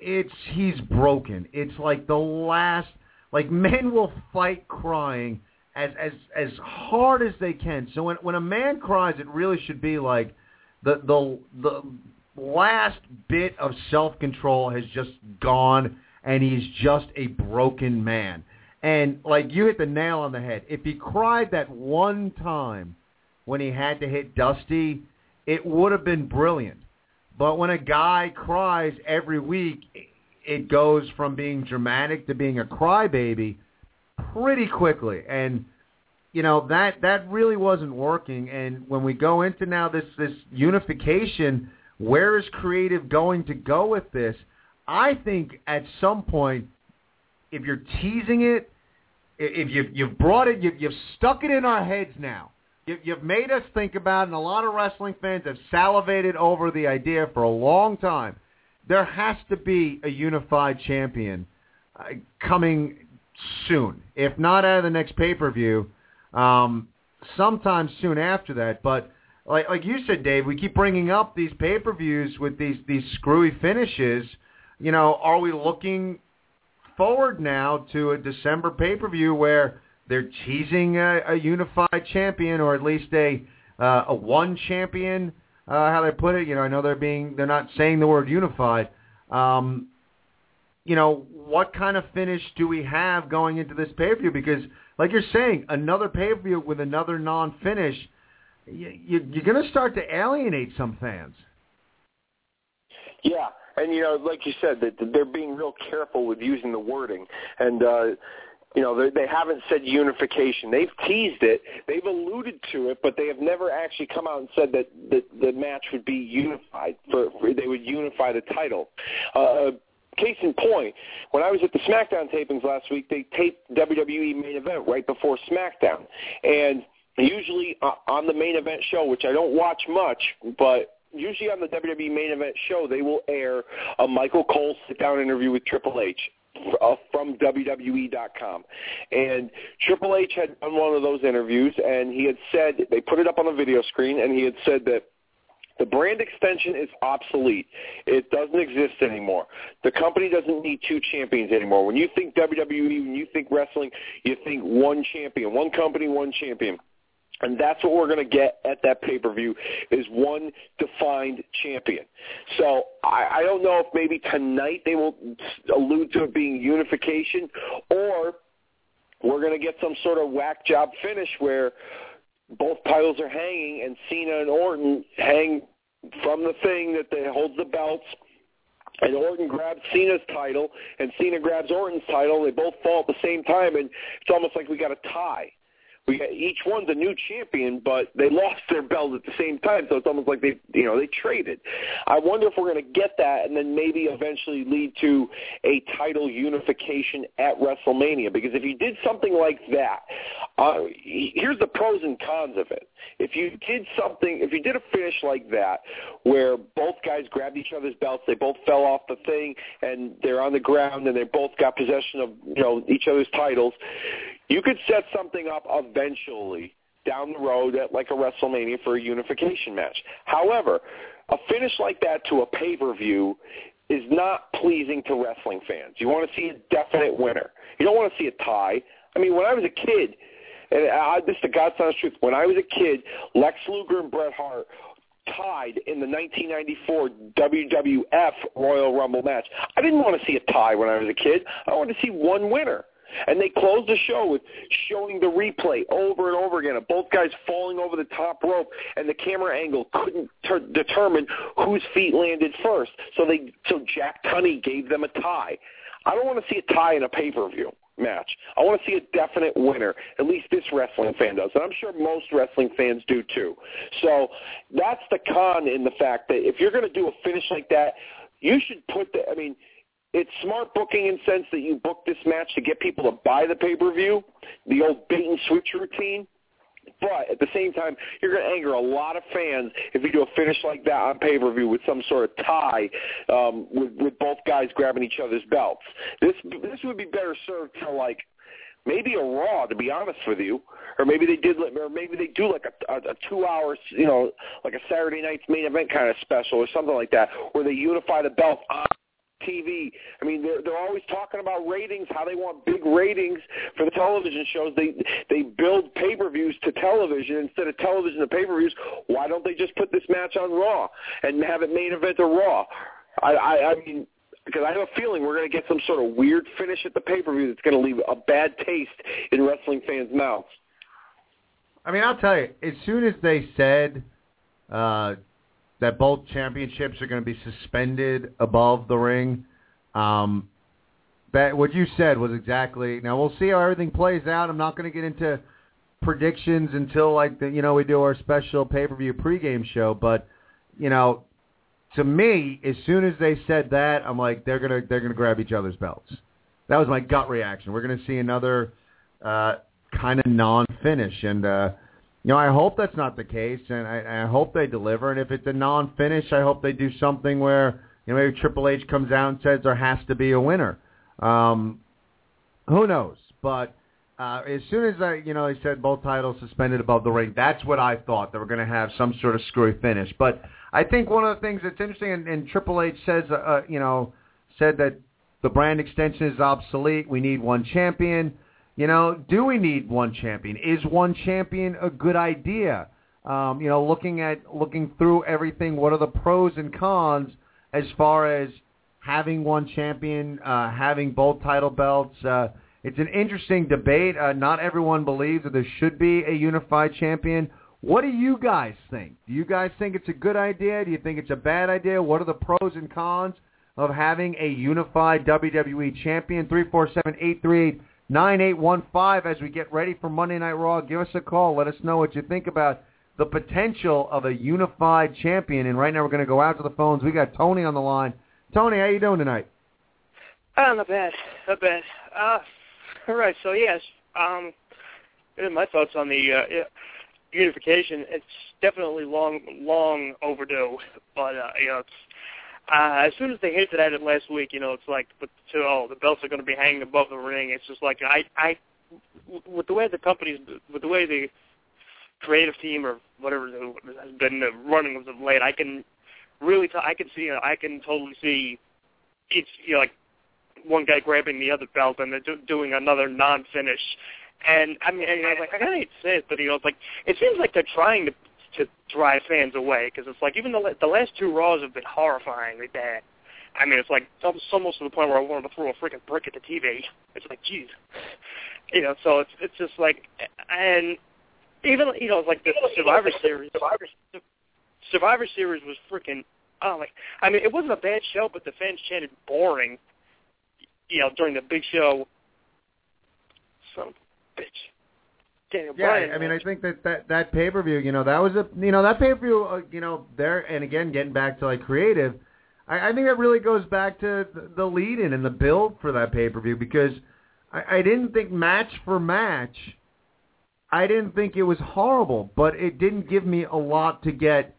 it's he's broken. It's like the last. Like men will fight crying as as as hard as they can. So when when a man cries, it really should be like the the the last bit of self control has just gone, and he's just a broken man. And like you hit the nail on the head. If he cried that one time when he had to hit Dusty, it would have been brilliant. But when a guy cries every week, it goes from being dramatic to being a crybaby pretty quickly. And you know that that really wasn't working. And when we go into now this this unification, where is creative going to go with this? I think at some point, if you're teasing it, if you've you've brought it, you've, you've stuck it in our heads now. You've made us think about, and a lot of wrestling fans have salivated over the idea for a long time. There has to be a unified champion uh, coming soon, if not out of the next pay-per-view, um, sometime soon after that. But like like you said, Dave, we keep bringing up these pay-per-views with these these screwy finishes. You know, are we looking forward now to a December pay-per-view where they're teasing a, a unified champion or at least a uh, a one champion. Uh, how they put it, you know, I know they're being they're not saying the word unified. Um, you know, what kind of finish do we have going into this pay per view? Because, like you're saying, another pay per view with another non finish, you, you, you're going to start to alienate some fans. Yeah, and you know, like you said, that they're being real careful with using the wording, and uh, you know, they, haven't said unification. They've teased it. They've alluded to it, but they have never actually come out and said that the, the match would be unified. For, for they would unify the title. Uh, case in point, when I was at the SmackDown tapings last week, they taped WWE main event right before SmackDown, and usually uh, on the main event show, which I don't watch much, but usually on the WWE main event show, they will air a Michael Cole sit-down interview with Triple H uh, from WWE.com. And Triple H had done one of those interviews, and he had said, they put it up on the video screen, and he had said that the brand extension is obsolete. It doesn't exist anymore. The company doesn't need two champions anymore. When you think WWE, when you think wrestling, you think one champion, one company, one champion. And that's what we're going to get at that pay-per-view is one defined champion. So I, I don't know if maybe tonight they will allude to it being unification or we're going to get some sort of whack job finish where both titles are hanging and Cena and Orton hang from the thing that they holds the belts and Orton grabs Cena's title and Cena grabs Orton's title. They both fall at the same time and it's almost like we got a tie we each one's a new champion, but they lost their belt at the same time, so it's almost like they, you know, they traded. I wonder if we're going to get that, and then maybe eventually lead to a title unification at WrestleMania. Because if you did something like that, uh, here's the pros and cons of it. If you did something, if you did a finish like that, where both guys grabbed each other's belts, they both fell off the thing, and they're on the ground, and they both got possession of, you know, each other's titles you could set something up eventually down the road at like a WrestleMania for a unification match. However, a finish like that to a pay-per-view is not pleasing to wrestling fans. You want to see a definite winner. You don't want to see a tie. I mean, when I was a kid, and I, this is the God's honest truth, when I was a kid, Lex Luger and Bret Hart tied in the 1994 WWF Royal Rumble match. I didn't want to see a tie when I was a kid. I wanted to see one winner. And they closed the show with showing the replay over and over again of both guys falling over the top rope, and the camera angle couldn't ter- determine whose feet landed first. So they, so Jack Tunney gave them a tie. I don't want to see a tie in a pay per view. match. I want to see a definite winner. At least this wrestling fan does, and I'm sure most wrestling fans do too. So that's the con in the fact that if you're going to do a finish like that, you should put the. I mean, it's smart booking in sense that you book this match to get people to buy the pay per view, the old bait and switch routine. But at the same time, you're going to anger a lot of fans if you do a finish like that on pay per view with some sort of tie um, with, with both guys grabbing each other's belts. This this would be better served to like maybe a Raw, to be honest with you, or maybe they did, or maybe they do like a, a, a two hours, you know, like a Saturday night's main event kind of special or something like that, where they unify the belt on TV. I mean, they're they're always talking about ratings, how they want big ratings for the television shows. They they build pay-per-views to television instead of television to pay-per-views. Why don't they just put this match on Raw and have it main event to Raw? I I, I mean. Because I have a feeling we're going to get some sort of weird finish at the pay-per-view that's going to leave a bad taste in wrestling fans' mouths. I mean, I'll tell you, as soon as they said uh, that both championships are going to be suspended above the ring. Um, that what you said was exactly. Now we'll see how everything plays out. I'm not going to get into predictions until like the you know we do our special pay per view pregame show. But you know, to me, as soon as they said that, I'm like they're gonna they're gonna grab each other's belts. That was my gut reaction. We're gonna see another uh, kind of non-finish, and uh, you know, I hope that's not the case, and I, I hope they deliver. And if it's a non-finish, I hope they do something where you know maybe Triple H comes out and says there has to be a winner. Um, who knows? But uh, as soon as I, you know, they said both titles suspended above the ring, that's what I thought they were going to have some sort of screwy finish. But I think one of the things that's interesting, and, and Triple H says, uh, uh, you know, said that the brand extension is obsolete. We need one champion. You know, do we need one champion? Is one champion a good idea? Um, you know, looking at looking through everything, what are the pros and cons as far as having one champion, uh, having both title belts? Uh, it's an interesting debate. Uh, not everyone believes that there should be a unified champion. What do you guys think? Do you guys think it's a good idea? Do you think it's a bad idea? What are the pros and cons of having a unified WWE champion? Three four seven eight three eight 9815 as we get ready for Monday Night Raw. Give us a call. Let us know what you think about the potential of a unified champion. And right now we're going to go out to the phones. We got Tony on the line. Tony, how you doing tonight? Oh, not bad. Not bad. Uh, all right. So, yes, um, my thoughts on the uh, unification. It's definitely long, long overdue. But, uh, you know, it's uh, as soon as they hinted at it last week, you know, it's like, but to, oh, the belts are going to be hanging above the ring. It's just like I, I, with the way the company's, with the way the creative team or whatever has been running as of late, I can really, t- I can see, I can totally see, it's you know, like one guy grabbing the other belt and then do, doing another non-finish. And I mean, I, was like I hate to say it, but you know, it's like it seems like they're trying to to drive fans away because it's like even the the last two Raws have been horrifyingly bad. I mean, it's like almost, almost to the point where I wanted to throw a freaking brick at the TV. It's like, geez, you know. So it's it's just like, and even you know, like the Survivor Series. Survivor Series was freaking. Oh, like I mean, it wasn't a bad show, but the fans chanted boring. You know, during the big show. Some bitch. Daniel yeah, Bryan. I mean, I think that that that pay per view, you know, that was a, you know, that pay per view, uh, you know, there, and again, getting back to like creative, I, I think that really goes back to the, the lead in and the build for that pay per view because I, I didn't think match for match, I didn't think it was horrible, but it didn't give me a lot to get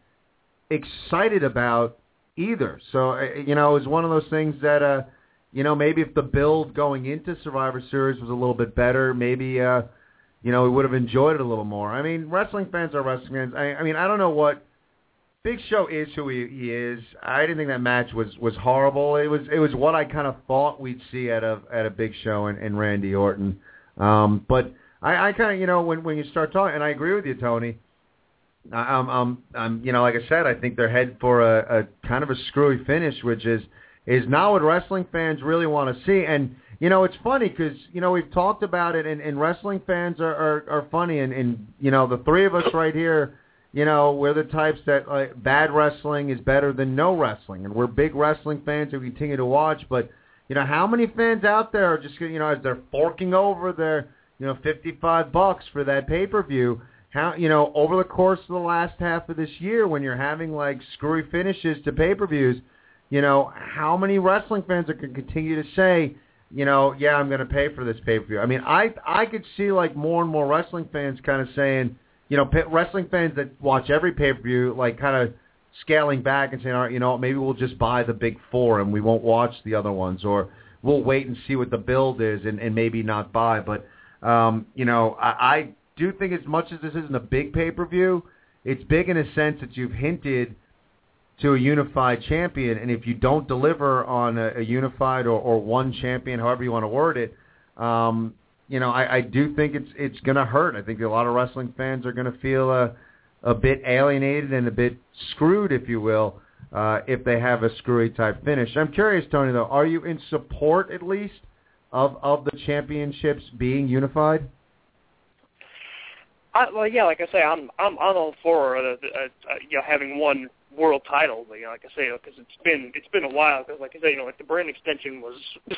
excited about either. So, uh, you know, it was one of those things that, uh, you know, maybe if the build going into Survivor Series was a little bit better, maybe. uh you know, we would have enjoyed it a little more. I mean, wrestling fans are wrestling fans. I, I mean, I don't know what Big Show is who he, he is. I didn't think that match was was horrible. It was it was what I kind of thought we'd see at a at a Big Show and, and Randy Orton. Um, but I, I kind of you know when when you start talking, and I agree with you, Tony. I'm I'm I'm you know like I said, I think they're headed for a, a kind of a screwy finish, which is is not what wrestling fans really want to see. And you know, it's funny because you know we've talked about it, and, and wrestling fans are, are are funny, and and you know the three of us right here, you know, we're the types that like, bad wrestling is better than no wrestling, and we're big wrestling fans who continue to watch. But you know, how many fans out there are just you know as they're forking over their you know 55 bucks for that pay-per-view, how you know over the course of the last half of this year when you're having like screwy finishes to pay-per-views, you know, how many wrestling fans are going to continue to say, you know, yeah, I'm going to pay for this pay-per-view. I mean, I I could see like more and more wrestling fans kind of saying, you know, wrestling fans that watch every pay-per-view like kind of scaling back and saying, all right, you know, maybe we'll just buy the big four and we won't watch the other ones, or we'll wait and see what the build is and, and maybe not buy. But um, you know, I, I do think as much as this isn't a big pay-per-view, it's big in a sense that you've hinted to a unified champion, and if you don't deliver on a, a unified or, or one champion, however you want to word it, um, you know, I, I do think it's it's going to hurt. I think a lot of wrestling fans are going to feel a a bit alienated and a bit screwed, if you will, uh, if they have a screwy type finish. I'm curious, Tony, though, are you in support at least of of the championships being unified? I, well, yeah, like I say, I'm I'm I'm all for uh, uh, uh, you know having one world title. You know, like I say, because it's been it's been a while. Because like I say, you know, like the brand extension was,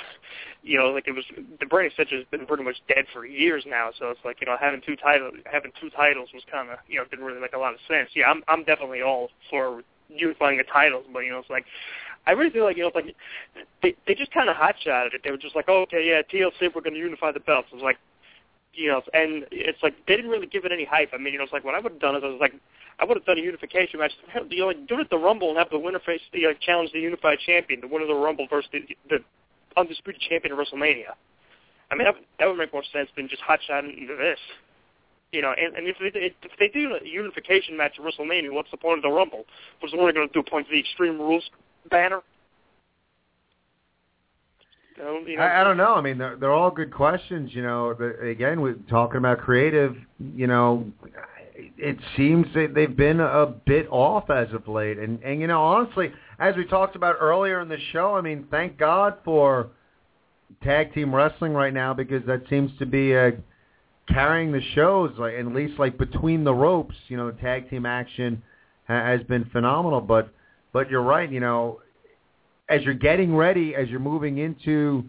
you know, like it was the brand extension has been pretty much dead for years now. So it's like you know having two titles having two titles was kind of you know didn't really make a lot of sense. Yeah, I'm I'm definitely all for unifying the titles, but you know it's like I really feel like you know like they they just kind of hot shotted it. They were just like, oh, okay, yeah, TLC, we're going to unify the belts. It was like you know, and it's like they didn't really give it any hype. I mean, you know, it's like what I would have done is I was like, I would have done a unification match. You know, like do it at the Rumble and have the winner face the uh, challenge the unified champion, the winner of the Rumble versus the, the undisputed champion of WrestleMania. I mean, that, that would make more sense than just hot into this. You know, and, and if, they, if they do a unification match at WrestleMania, what's the point of the Rumble? Was only going to do point to the Extreme Rules banner? You know, I, I don't know. I mean, they're, they're all good questions. You know, the, again, we're talking about creative. You know, it seems that they've been a bit off as of late. And and you know, honestly, as we talked about earlier in the show, I mean, thank God for tag team wrestling right now because that seems to be uh, carrying the shows. Like at least like between the ropes, you know, the tag team action ha- has been phenomenal. But but you're right. You know, as you're getting ready, as you're moving into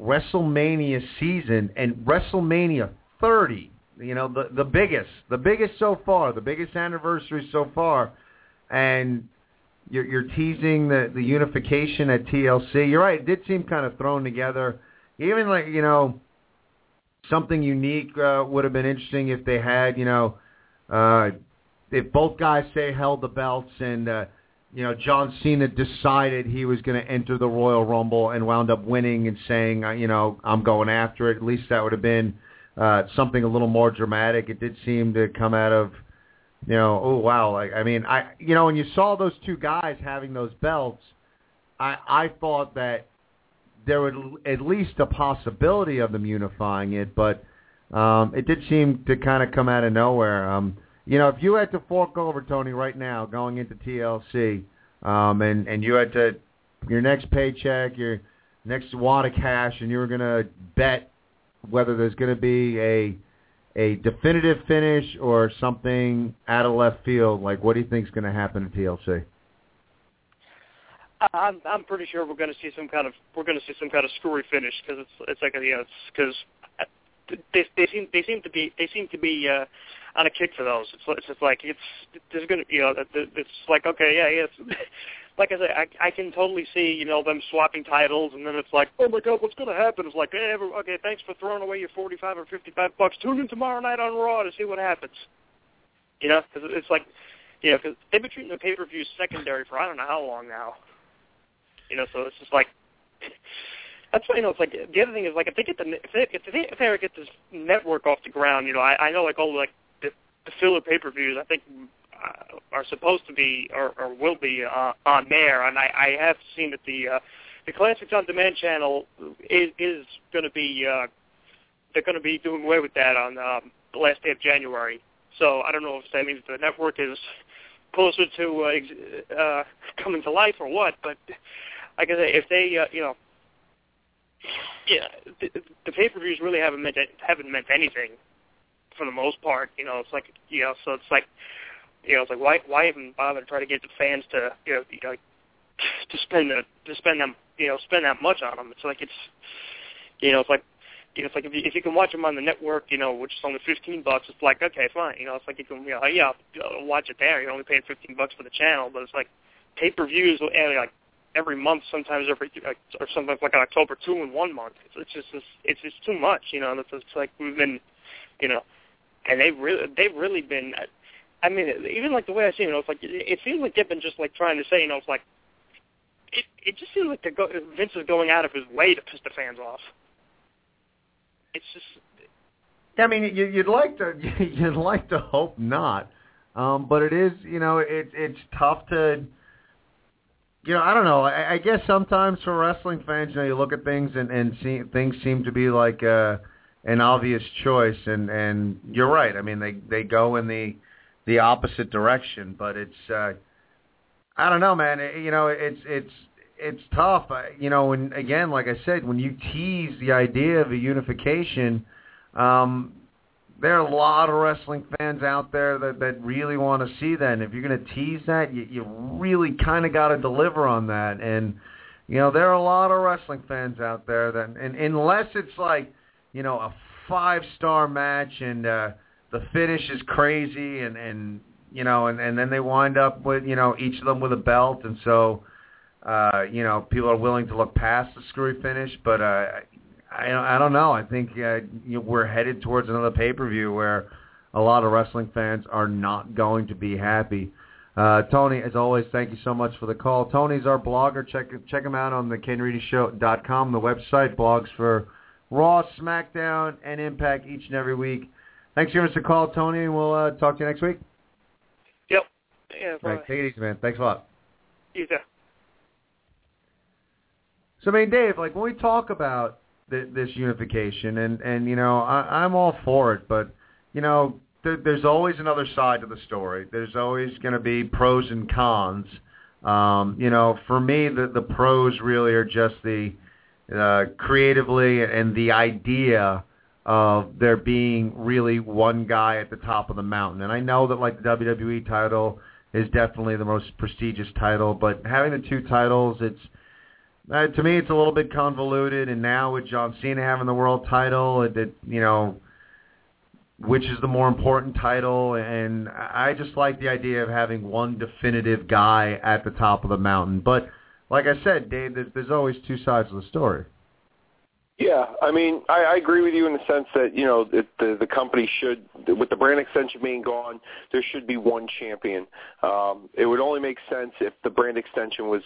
WrestleMania season and WrestleMania 30, you know, the the biggest, the biggest so far, the biggest anniversary so far, and you're, you're teasing the the unification at TLC. You're right; it did seem kind of thrown together. Even like you know, something unique uh, would have been interesting if they had you know, uh, if both guys say held the belts and. Uh, you know, John Cena decided he was going to enter the Royal Rumble and wound up winning and saying, uh, you know, I'm going after it. At least that would have been uh, something a little more dramatic. It did seem to come out of, you know, oh wow, like I mean, I you know, when you saw those two guys having those belts, I I thought that there would at least a possibility of them unifying it, but um, it did seem to kind of come out of nowhere. Um, you know, if you had to fork over Tony right now going into TLC, um, and and you had to your next paycheck, your next wad of cash, and you were to bet whether there's going to be a a definitive finish or something out of left field, like what do you think is going to happen at TLC? I'm I'm pretty sure we're going to see some kind of we're going to see some kind of screwy finish because it's it's like you know because they they seem they seem to be they seem to be uh, on a kick for those. It's it's just like it's there's gonna you know it's like okay yeah yeah. like I said, I I can totally see you know them swapping titles, and then it's like oh my god, what's gonna happen? It's like hey, every, okay, thanks for throwing away your forty five or fifty five bucks. Tune in tomorrow night on Raw to see what happens. You know, because it's like you know because they've been treating the pay per view secondary for I don't know how long now. You know, so it's just like that's why you know it's like the other thing is like if they get the if they if they, if they ever get this network off the ground, you know, I, I know like all like the, the filler pay per views I think are supposed to be or, or will be uh, on there, and I, I have seen that the uh, the Classics on Demand channel is is going to be uh, they're going to be doing away with that on um, the last day of January. So I don't know if that means the network is closer to uh, uh, coming to life or what, but like I say, if they uh, you know yeah, the, the pay-per-views really haven't meant haven't meant anything for the most part. You know, it's like you know, so it's like you know, it's like why why even bother to try to get the fans to you know, you know to spend the, to spend them you know spend that much on them. It's like it's you know it's like you know, it's like if you, if you can watch them on the network, you know, which is only fifteen bucks, it's like okay, fine. You know, it's like you can, you know, yeah, I'll watch it there. You're only paying fifteen bucks for the channel, but it's like pay per views like every month, sometimes every or sometimes like October two in one month. It's, it's just it's, it's too much. You know, it's, it's like we've been, you know, and they've really they've really been. I mean, even like the way I see it, you know, it's like it, seems like they've just like trying to say, you know, it's like it it just seems like go, Vince is going out of his way to piss the fans off it's just. I mean, you, you'd like to you'd like to hope not, um, but it is you know it it's tough to. You know, I don't know. I, I guess sometimes for wrestling fans, you know, you look at things and and see things seem to be like uh, an obvious choice, and and you're right. I mean, they they go in the the opposite direction, but it's uh, I don't know, man. It, you know, it's it's it's tough. You know, and again, like I said, when you tease the idea of a unification, um, there are a lot of wrestling fans out there that that really want to see that. And if you're going to tease that, you, you really kind of got to deliver on that. And you know, there are a lot of wrestling fans out there that, and unless it's like, you know, a five star match and uh, the finish is crazy, and and you know, and and then they wind up with you know each of them with a belt, and so uh, you know, people are willing to look past the screwy finish, but uh, I, I don't know. I think uh, you know, we're headed towards another pay-per-view where a lot of wrestling fans are not going to be happy. Uh, Tony, as always, thank you so much for the call. Tony's our blogger. Check check him out on the KenReedyShow.com, the website, blogs for Raw, SmackDown, and Impact each and every week. Thanks for giving us a call, Tony, and we'll uh, talk to you next week. Yep. Yeah, right, take it easy, man. Thanks a lot. You too. So I mean, Dave, like when we talk about th- this unification, and and you know, I, I'm all for it, but you know, th- there's always another side to the story. There's always going to be pros and cons. Um, you know, for me, the the pros really are just the uh, creatively and the idea of there being really one guy at the top of the mountain. And I know that like the WWE title is definitely the most prestigious title, but having the two titles, it's uh, to me, it's a little bit convoluted. And now with John Cena having the world title, it, it you know, which is the more important title? And I just like the idea of having one definitive guy at the top of the mountain. But like I said, Dave, there's, there's always two sides of the story. Yeah, I mean, I, I agree with you in the sense that you know it, the the company should, with the brand extension being gone, there should be one champion. Um, it would only make sense if the brand extension was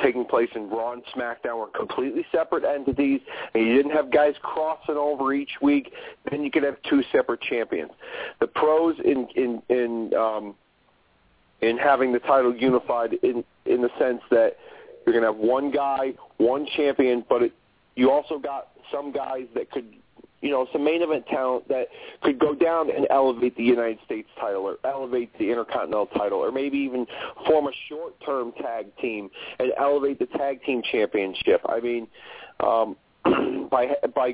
taking place in Raw and SmackDown were completely separate entities, and you didn't have guys crossing over each week, then you could have two separate champions. The pros in in in um, in having the title unified in in the sense that you're going to have one guy, one champion, but it, you also got some guys that could you know, some main event talent that could go down and elevate the United States title or elevate the Intercontinental title or maybe even form a short-term tag team and elevate the tag team championship. I mean, um, by by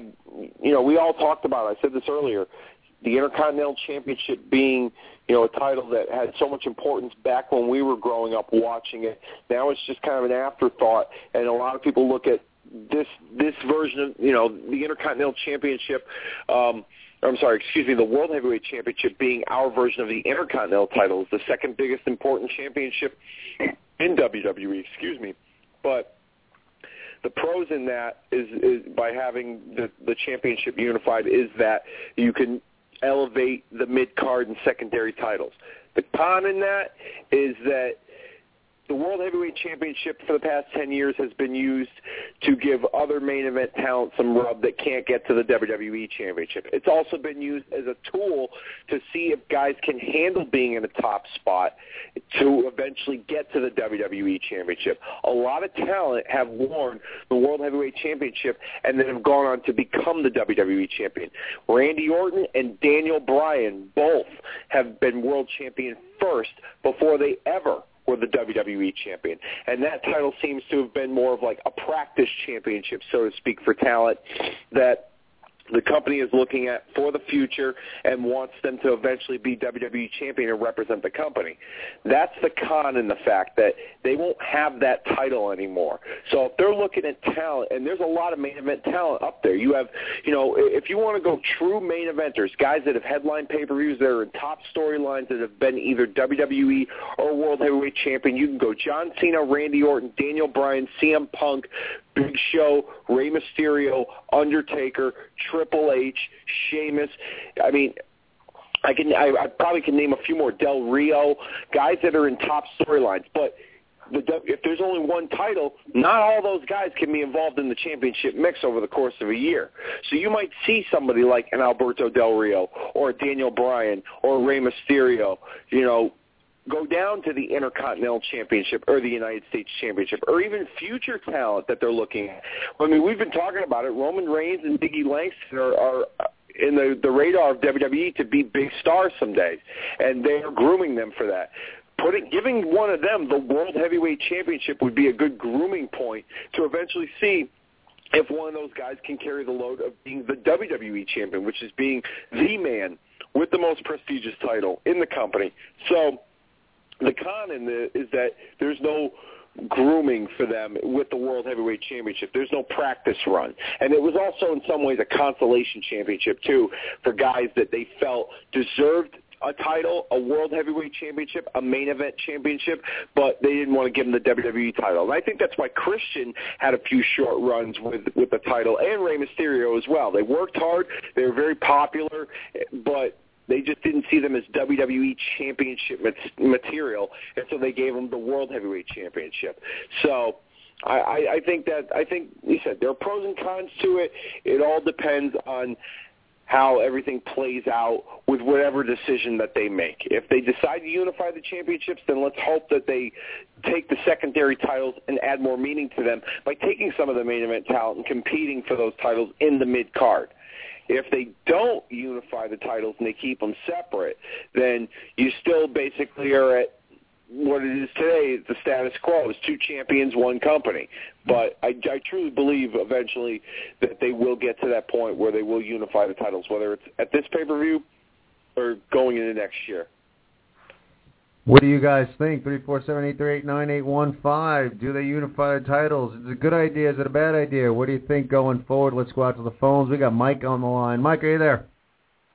you know, we all talked about. It. I said this earlier. The Intercontinental Championship being, you know, a title that had so much importance back when we were growing up watching it. Now it's just kind of an afterthought, and a lot of people look at this this version of you know the Intercontinental Championship. Um, I'm sorry, excuse me, the World Heavyweight Championship being our version of the Intercontinental title is the second biggest important championship in WWE. Excuse me, but the pros in that is, is by having the, the championship unified is that you can elevate the mid card and secondary titles. The con in that is that the World Heavyweight Championship for the past 10 years has been used to give other main event talent some rub that can't get to the WWE Championship. It's also been used as a tool to see if guys can handle being in a top spot to eventually get to the WWE Championship. A lot of talent have worn the World Heavyweight Championship and then have gone on to become the WWE Champion. Randy Orton and Daniel Bryan both have been world champion first before they ever were the WWE champion. And that title seems to have been more of like a practice championship, so to speak, for talent that the company is looking at for the future and wants them to eventually be WWE champion and represent the company. That's the con in the fact that they won't have that title anymore. So if they're looking at talent, and there's a lot of main event talent up there. You have, you know, if you want to go true main eventers, guys that have headline pay-per-views that are in top storylines that have been either WWE or World Heavyweight Champion, you can go John Cena, Randy Orton, Daniel Bryan, CM Punk, Big Show, Rey Mysterio, Undertaker, Triple H, Sheamus. I mean, I can I, I probably can name a few more. Del Rio, guys that are in top storylines, but the, if there's only one title, not all those guys can be involved in the championship mix over the course of a year. So you might see somebody like an Alberto Del Rio or a Daniel Bryan or Rey Mysterio, you know, go down to the Intercontinental Championship or the United States Championship or even future talent that they're looking at. I mean, we've been talking about it. Roman Reigns and Biggie Langston are, are in the, the radar of WWE to be big stars someday, and they are grooming them for that. Putting, giving one of them the World Heavyweight Championship would be a good grooming point to eventually see if one of those guys can carry the load of being the WWE champion, which is being the man with the most prestigious title in the company. So the con in the is that there's no grooming for them with the World Heavyweight Championship. There's no practice run. And it was also in some ways a consolation championship too for guys that they felt deserved a title, a World Heavyweight Championship, a main event championship, but they didn't want to give him the WWE title. And I think that's why Christian had a few short runs with with the title and Rey Mysterio as well. They worked hard, they were very popular, but they just didn't see them as WWE championship material, and so they gave them the World Heavyweight Championship. So I, I, think that I think he said there are pros and cons to it. It all depends on how everything plays out with whatever decision that they make. If they decide to unify the championships, then let's hope that they take the secondary titles and add more meaning to them by taking some of the main event talent and competing for those titles in the mid card. If they don't unify the titles and they keep them separate, then you still basically are at what it is today, the status quo is two champions, one company. But I, I truly believe eventually that they will get to that point where they will unify the titles, whether it's at this pay-per-view or going into next year. What do you guys think? Three four seven eight three eight nine eight one five. Do they unify the titles? Is it a good idea? Is it a bad idea? What do you think going forward? Let's go out to the phones. We got Mike on the line. Mike, are you there?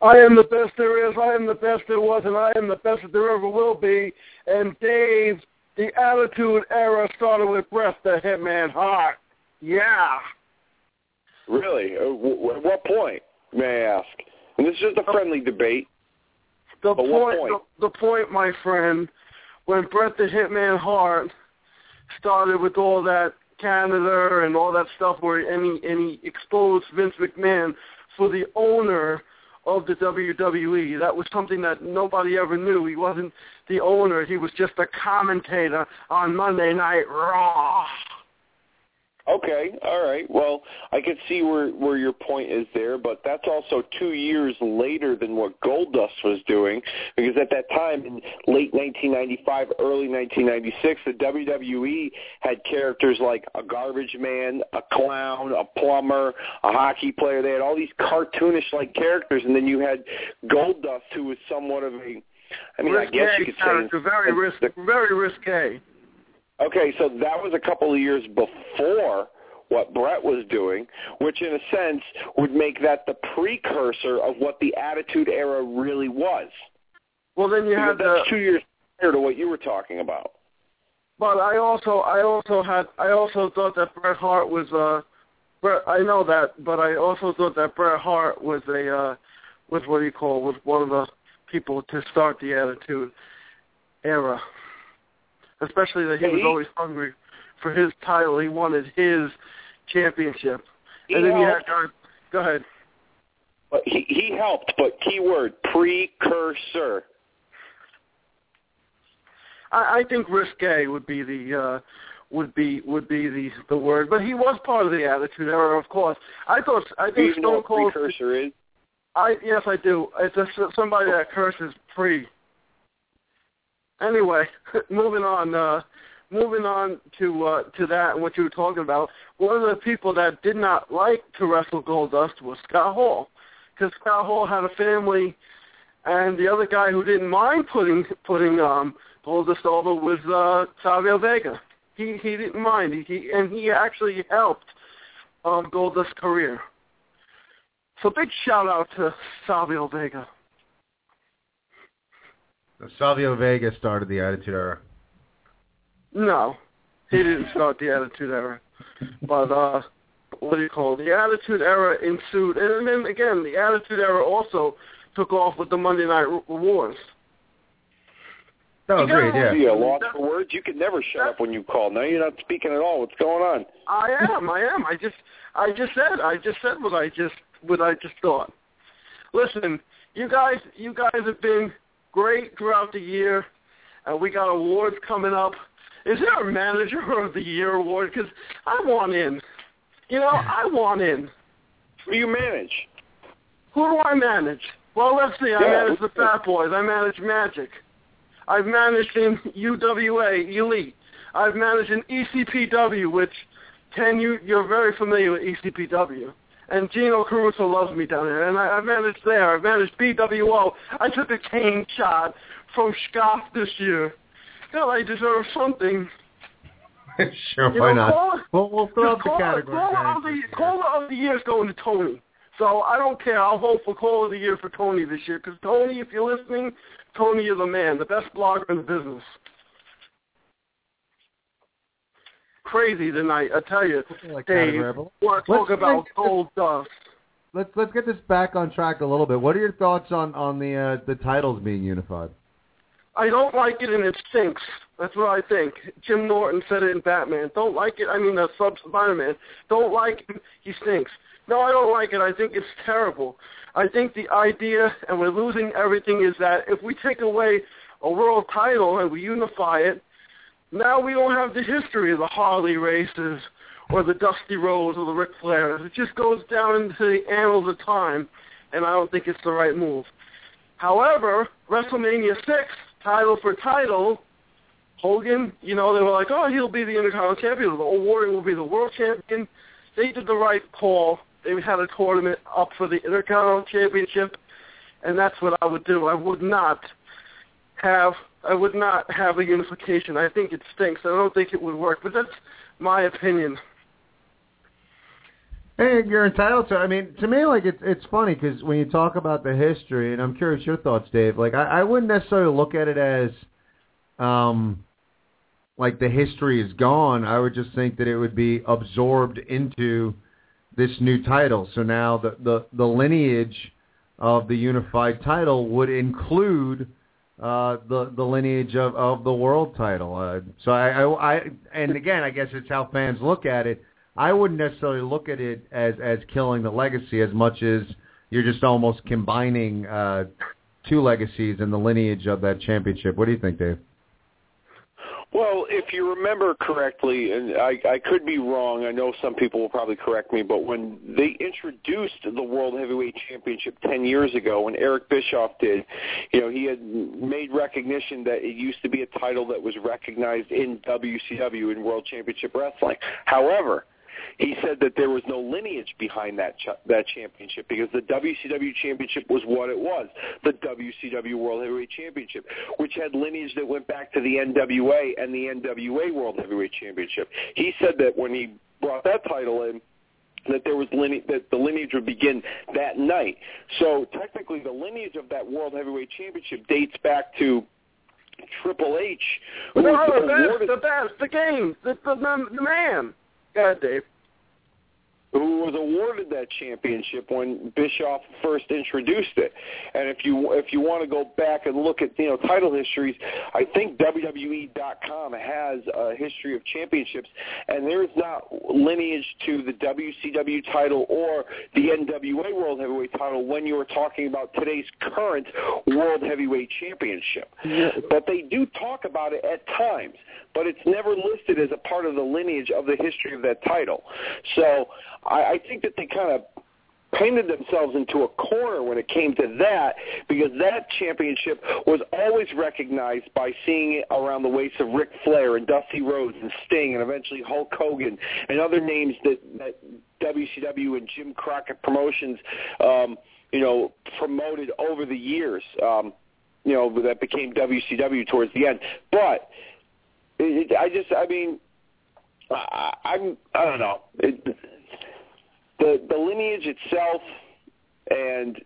I am the best there is. I am the best there was, and I am the best that there ever will be. And Dave, the Attitude Era started with Bret the Hitman Hart. Yeah. Really? Uh, At what point, may I ask? And this is just a friendly debate. The But point, point? The, the point, my friend, when Bret the Hitman Hart started with all that Canada and all that stuff, where any any exposed Vince McMahon for the owner of the WWE. That was something that nobody ever knew. He wasn't the owner. He was just a commentator on Monday Night Raw. Okay, all right. Well, I can see where where your point is there, but that's also two years later than what Goldust was doing, because at that time in late 1995, early 1996, the WWE had characters like a garbage man, a clown, a plumber, a hockey player. They had all these cartoonish like characters, and then you had Goldust, who was somewhat of a I mean, I guess you could say very risky, very risque. Okay, so that was a couple of years before what Brett was doing, which in a sense would make that the precursor of what the Attitude Era really was. Well, then you Because had the that's two years prior to what you were talking about. But I also, I also had, I also thought that Bret Hart was, uh, Bret, I know that, but I also thought that Bret Hart was a, uh, was what do you call, was one of the people to start the Attitude Era. Especially that he was always hungry for his title. He wanted his championship. He and then you had helped. guys, go ahead. But he he helped, but keyword precursor. I, I think risque would be the uh would be would be the the word. But he was part of the Attitude Era, of course. I thought I you think Stone Cold. precursor is? I yes, I do. It's just somebody that curses free. Anyway, moving on. Uh, moving on to uh, to that and what you were talking about, one of the people that did not like to wrestle Goldust was Scott Hall, because Scott Hall had a family, and the other guy who didn't mind putting putting um, Goldust over was uh, Savio Vega. He he didn't mind. He, and he actually helped um, Goldust's career. So big shout out to Savio Vega. Savio Vega started the Attitude Era. No, he didn't start the Attitude Era. But uh, what do you call it? The Attitude Era ensued, and then again, the Attitude Era also took off with the Monday Night Wars. Oh, agreed, yeah. Yeah, lost for words. You can never shut up when you call. Now you're not speaking at all. What's going on? I am. I am. I just, I just said. I just said what I just, what I just thought. Listen, you guys, you guys have been great throughout the year, and we got awards coming up. Is there a Manager of the Year award? Because I want in. You know, I want in. Who do you manage? Who do I manage? Well, let's see. I Yeah, manage the Fat Boys. I manage Magic. I've managed in UWA Elite. I've managed in ECPW, which Ken, you you're very familiar with ECPW. And Gino Caruso loves me down there. And I, I managed there. I managed BWO. I took a cane shot from Scoff this year. God, I deserve something. sure, You why know, not? Caller, We'll, we'll throw up the caller, category. caller, of the, caller of the year is going to Tony. So I don't care. I'll vote for caller of the year for Tony this year. Because Tony, if you're listening, Tony is a man, the best blogger in the business. Crazy tonight, I tell you, Like Dave. Want to talk Let's about Goldust? Let's let's get this back on track a little bit. What are your thoughts on on the uh, the titles being unified? I don't like it and it stinks. That's what I think. Jim Norton said it in Batman. Don't like it. I mean, the sub Spider-Man. Don't like him. He stinks. No, I don't like it. I think it's terrible. I think the idea, and we're losing everything, is that if we take away a world title and we unify it, now we don't have the history of the Harley races or the Dusty Rhodes or the Ric Flairs. It just goes down into the annals of time, and I don't think it's the right move. However, WrestleMania 6, title for title, Hogan, you know, they were like, oh, he'll be the Intercontinental Champion. The old Warrior will be the World Champion. They did the right call. They had a tournament up for the Intercontinental Championship, and that's what I would do. I would not have I would not have a unification. I think it stinks. I don't think it would work, but that's my opinion. Hey, you're entitled to. I mean, to me, like it's it's funny because when you talk about the history, and I'm curious your thoughts, Dave. Like I, I wouldn't necessarily look at it as, um, like the history is gone. I would just think that it would be absorbed into this new title. So now the the the lineage of the unified title would include uh, the the lineage of, of the world title. Uh, so I, I I and again, I guess it's how fans look at it. I wouldn't necessarily look at it as as killing the legacy as much as you're just almost combining uh, two legacies in the lineage of that championship. What do you think, Dave? Well, if you remember correctly, and I, I could be wrong, I know some people will probably correct me, but when they introduced the World Heavyweight Championship 10 years ago, when Eric Bischoff did, you know, he had made recognition that it used to be a title that was recognized in WCW, in World Championship Wrestling. However, he said that there was no lineage behind that ch- that championship because the WCW championship was what it was, the WCW World Heavyweight Championship, which had lineage that went back to the NWA and the NWA World Heavyweight Championship. He said that when he brought that title in, that there was line- that the lineage would begin that night. So technically, the lineage of that World Heavyweight Championship dates back to Triple H, No, the best, awarded the best, the game, the, the, the man. Go ahead, Dave. Who was awarded that championship when Bischoff first introduced it. And if you if you want to go back and look at you know title histories, I think WWE.com has a history of championships, and there's not lineage to the WCW title or the NWA World Heavyweight title when you are talking about today's current World Heavyweight Championship. But they do talk about it at times, but it's never listed as a part of the lineage of the history of that title. So I, I think that they kind of painted themselves into a corner when it came to that because that championship was always recognized by seeing it around the waist of Ric Flair and Dusty Rhodes and Sting and eventually Hulk Hogan and other names that, that WCW and Jim Crockett Promotions, um, you know, promoted over the years. Um, you know, that became WCW towards the end. But it, I just, I mean, I, I'm, I don't know. It, the the lineage itself and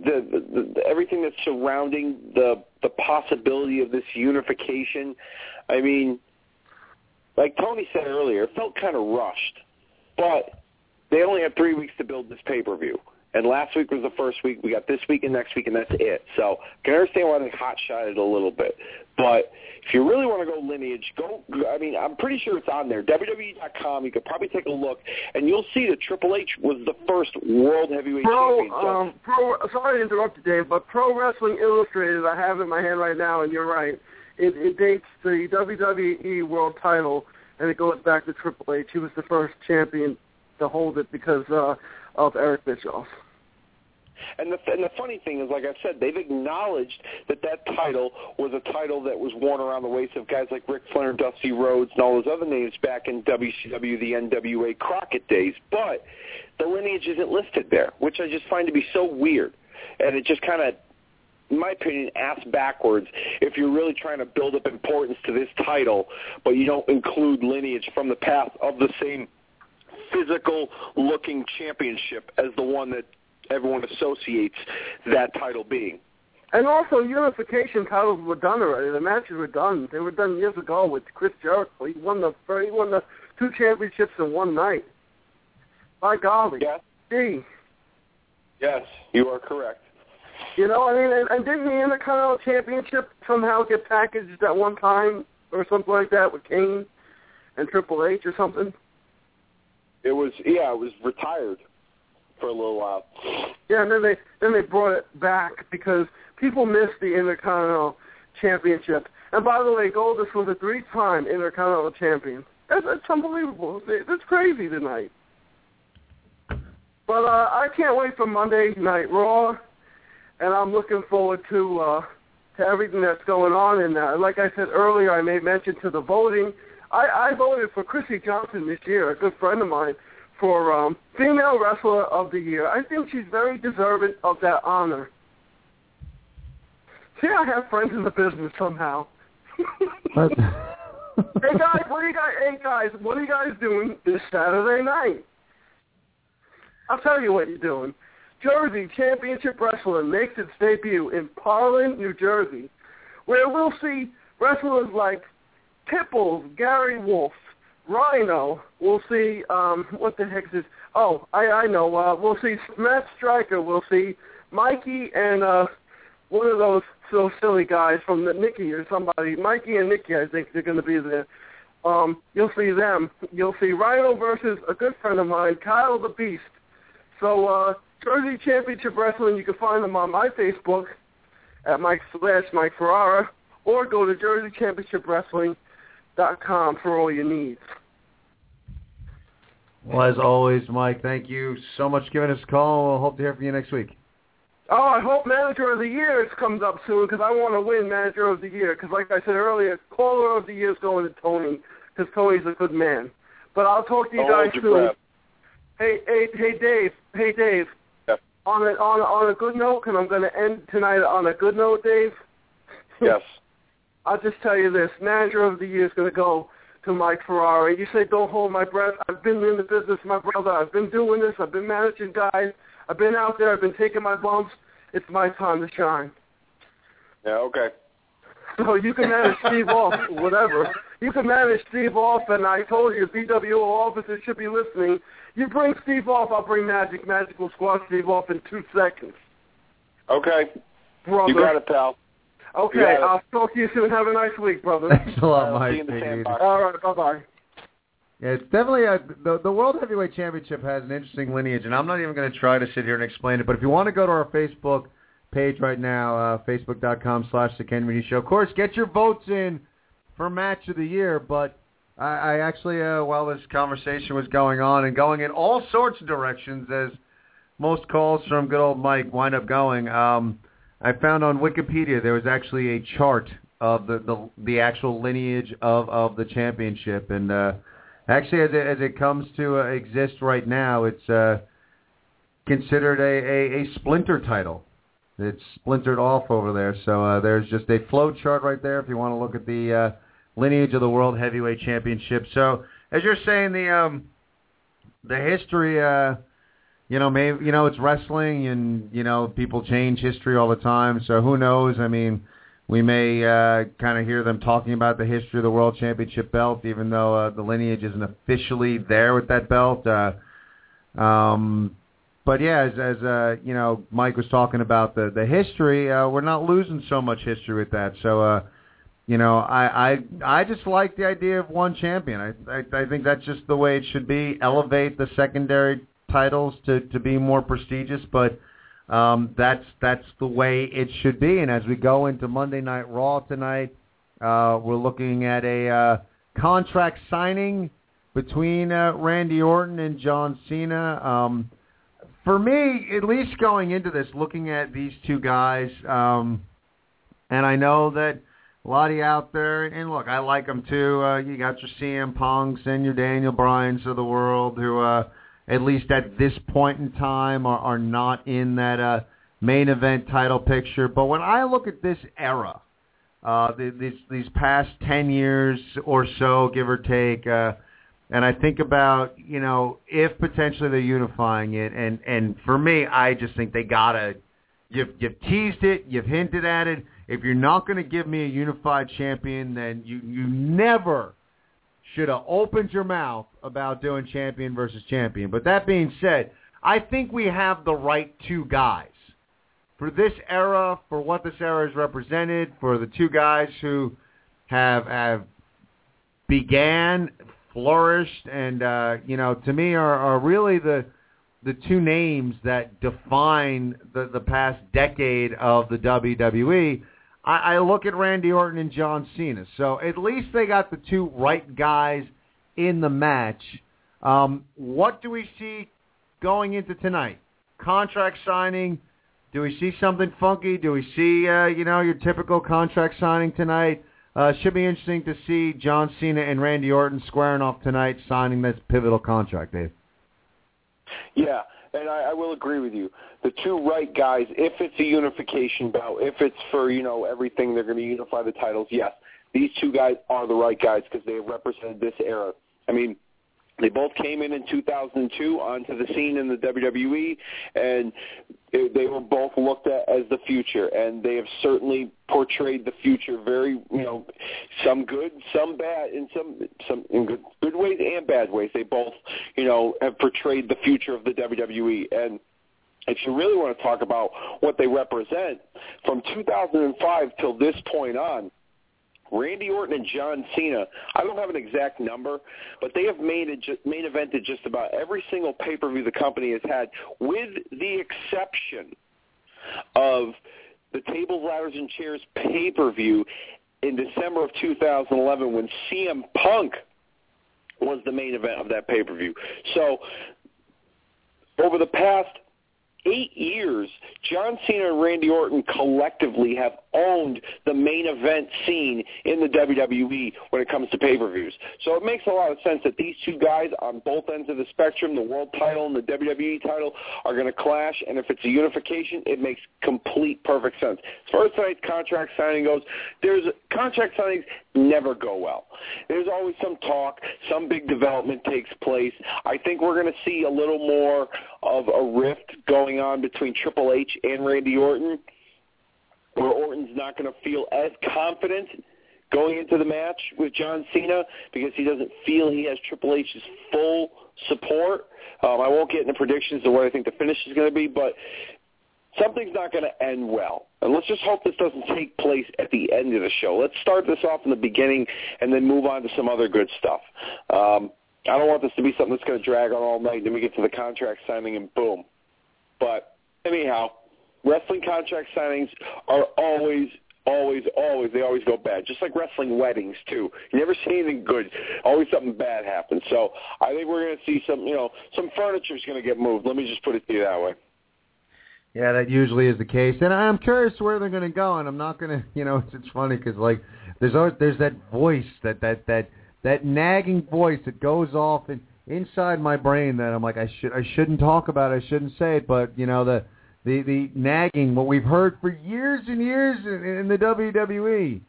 the, the, the everything that's surrounding the the possibility of this unification. I mean, like Tony said earlier, it felt kind of rushed, but they only had three weeks to build this pay per view. And last week was the first week. We got this week and next week, and that's it. So I can understand why they hot shot it a little bit. But if you really want to go lineage, go. I mean, I'm pretty sure it's on there. WWE.com. You could probably take a look, and you'll see that Triple H was the first World Heavyweight Pro, Champion. So- um, pro. Sorry to interrupt you, Dave, but Pro Wrestling Illustrated, I have in my hand right now, and you're right. It, it dates the WWE World Title, and it goes back to Triple H. He was the first champion to hold it because uh, of Eric Bischoff. And the and the funny thing is, like I said, they've acknowledged that that title was a title that was worn around the waist of guys like Ric Flair, Dusty Rhodes, and all those other names back in WCW, the NWA Crockett days. But the lineage isn't listed there, which I just find to be so weird, and it just kind of in my opinion, ass backwards if you're really trying to build up importance to this title, but you don't include lineage from the past of the same physical-looking championship as the one that everyone associates that title being. And also, unification titles were done already. The matches were done. They were done years ago with Chris Jericho. He won the he won the two championships in one night. By golly, Yes, gee, yes, you are correct. you know, I mean, and, and didn't the Intercontinental Championship somehow get packaged at one time or something like that with Kane and Triple H or something? It was yeah, it was retired for a little while. Yeah, and then they then they brought it back because people missed the Intercontinental Championship. And by the way, Goldust was a three-time Intercontinental Champion. That's, that's unbelievable. That's crazy tonight. But uh, I can't wait for Monday Night Raw, and I'm looking forward to uh, to everything that's going on in that. Like I said earlier, I made mention to the voting. I, I voted for Chrissy Johnson this year, a good friend of mine, for um, Female Wrestler of the Year. I think she's very deserving of that honor. See, I have friends in the business somehow. Hey guys, what are you guys? Hey guys, what are you guys doing this Saturday night? I'll tell you what you're doing. Jersey Championship Wrestling makes its debut in Parlin, New Jersey, where we'll see wrestlers like Tipples, Gary Wolf, Rhino. We'll see um, what the heck is? Oh, I I know. Uh, we'll see Matt Striker. We'll see Mikey and uh, one of those so silly guys from the Nikki or somebody. Mikey and Nikki, I think they're going to be there. Um, you'll see them. You'll see Rhino versus a good friend of mine, Kyle the Beast. So uh, Jersey Championship Wrestling, you can find them on my Facebook at Mike slash Mike Ferrara, or go to JerseyChampionshipWrestling.com for all your needs. well, as always, Mike, thank you so much for giving us a call. We'll hope to hear from you next week. Oh, I hope Manager of the Year comes up soon because I want to win Manager of the Year. Because, like I said earlier, Caller of the Year is going to Tony because Tony's a good man. But I'll talk to you Don't guys soon. Hey, hey, hey, Dave. Hey, Dave. Yeah. On a on a, on a good note, and I'm going to end tonight on a good note, Dave. Yes. I'll just tell you this: Manager of the Year is going to go to Mike Ferrari. You say, "Don't hold my breath." I've been in the business, my brother. I've been doing this. I've been managing guys. I've been out there. I've been taking my bumps. It's my time to shine. Yeah. Okay. So you can manage Steve off, whatever. You can manage Steve off, and I told you, BWO officers should be listening. You bring Steve off, I'll bring Magic. Magic will squash Steve off in two seconds. Okay. Brother. You got it, pal. Okay, You got it. I'll talk to you soon. Have a nice week, brother. Thanks a lot, I'll see Mike. you in the Take it All right, bye-bye. Yeah, it's definitely a, the the World Heavyweight Championship has an interesting lineage, and I'm not even going to try to sit here and explain it. But if you want to go to our Facebook page right now, uh, facebook.com slash the Ken Mooney Show. Of course, get your votes in for Match of the Year. But I, I actually, uh, while this conversation was going on and going in all sorts of directions, as most calls from good old Mike wind up going. Um, I found on Wikipedia there was actually a chart of the the, the actual lineage of of the championship, and uh, actually, as it, as it comes to uh, exist right now, it's uh, considered a, a, a splinter title. It's splintered off over there. So uh, there's just a flow chart right there if you want to look at the uh, lineage of the World Heavyweight Championship. So as you're saying, the um, the history, uh, you know, maybe you know it's wrestling, and you know people change history all the time. So who knows? I mean, we may uh, kind of hear them talking about the history of the World Championship belt, even though uh, the lineage isn't officially there with that belt. Uh, um, but yeah, as, as uh, you know, Mike was talking about the the history. Uh, we're not losing so much history with that. So, uh, you know, I I I just like the idea of one champion. I, I I think that's just the way it should be. Elevate the secondary titles to to be more prestigious, but um, that's that's the way it should be. And as we go into Monday Night Raw tonight, uh, we're looking at a uh, contract signing between uh, Randy Orton and John Cena. Um, for me, at least going into this, looking at these two guys, um, and I know that a lot of you out there, and look, I like them too. Uh, you got your CM Punks and your Daniel Bryans of the world, who uh, at least at this point in time are, are not in that uh, main event title picture. But when I look at this era, uh, the, these these past ten years or so, give or take. Uh, and I think about, you know, if potentially they're unifying it, and and for me, I just think they gotta. You've you've teased it, you've hinted at it. If you're not going to give me a unified champion, then you you never should have opened your mouth about doing champion versus champion. But that being said, I think we have the right two guys for this era, for what this era is represented, for the two guys who have have began flourished, and uh, you know, to me, are, are really the the two names that define the the past decade of the WWE. I, I look at Randy Orton and John Cena, so at least they got the two right guys in the match. Um, what do we see going into tonight? Contract signing. Do we see something funky? Do we see, uh, you know, your typical contract signing tonight? Uh, should be interesting to see John Cena and Randy Orton squaring off tonight, signing this pivotal contract, Dave. Yeah, and I, I will agree with you. The two right guys, if it's a unification bout, if it's for you know everything, they're going to unify the titles. Yes, these two guys are the right guys because they have represented this era. I mean, they both came in in 2002 onto the scene in the WWE, and they were both looked at as the future, and they have certainly portrayed the future very, you know, some good, some bad, in some some in good, good ways and bad ways. They both, you know, have portrayed the future of the WWE, and if you really want to talk about what they represent, from 2005 till this point on, Randy Orton and John Cena. I don't have an exact number, but they have made it just, main evented just about every single pay per view the company has had, with the exception of the tables, ladders, and chairs pay per view in December of 2011 when CM Punk was the main event of that pay per view. So over the past eight years, John Cena and Randy Orton collectively have owned the main event scene in the WWE when it comes to pay-per-views. So it makes a lot of sense that these two guys on both ends of the spectrum, the world title and the WWE title, are going to clash. And if it's a unification, it makes complete perfect sense. As far as tonight's contract signing goes, there's contract signings never go well. There's always some talk, some big development takes place. I think we're going to see a little more of a rift going on between Triple H and Randy Orton, where Orton's not going to feel as confident going into the match with John Cena because he doesn't feel he has Triple H's full support. Um, I won't get into predictions of what I think the finish is going to be, but something's not going to end well. And let's just hope this doesn't take place at the end of the show. Let's start this off in the beginning and then move on to some other good stuff. Um, I don't want this to be something that's going to drag on all night. Then we get to the contract signing and boom. But anyhow, wrestling contract signings are always always, always, they always go bad. Just like wrestling weddings too. You never see anything good. Always something bad happens. So I think we're going to see some, you know, some furniture is going to get moved. Let me just put it to you that way. Yeah, that usually is the case, and I'm curious where they're going to go. And I'm not going to, you know, it's, it's funny because like there's always, there's that voice that that that that nagging voice that goes off in, inside my brain that I'm like I should I shouldn't talk about it, I shouldn't say it, but you know the the the nagging what we've heard for years and years in, in the WWE.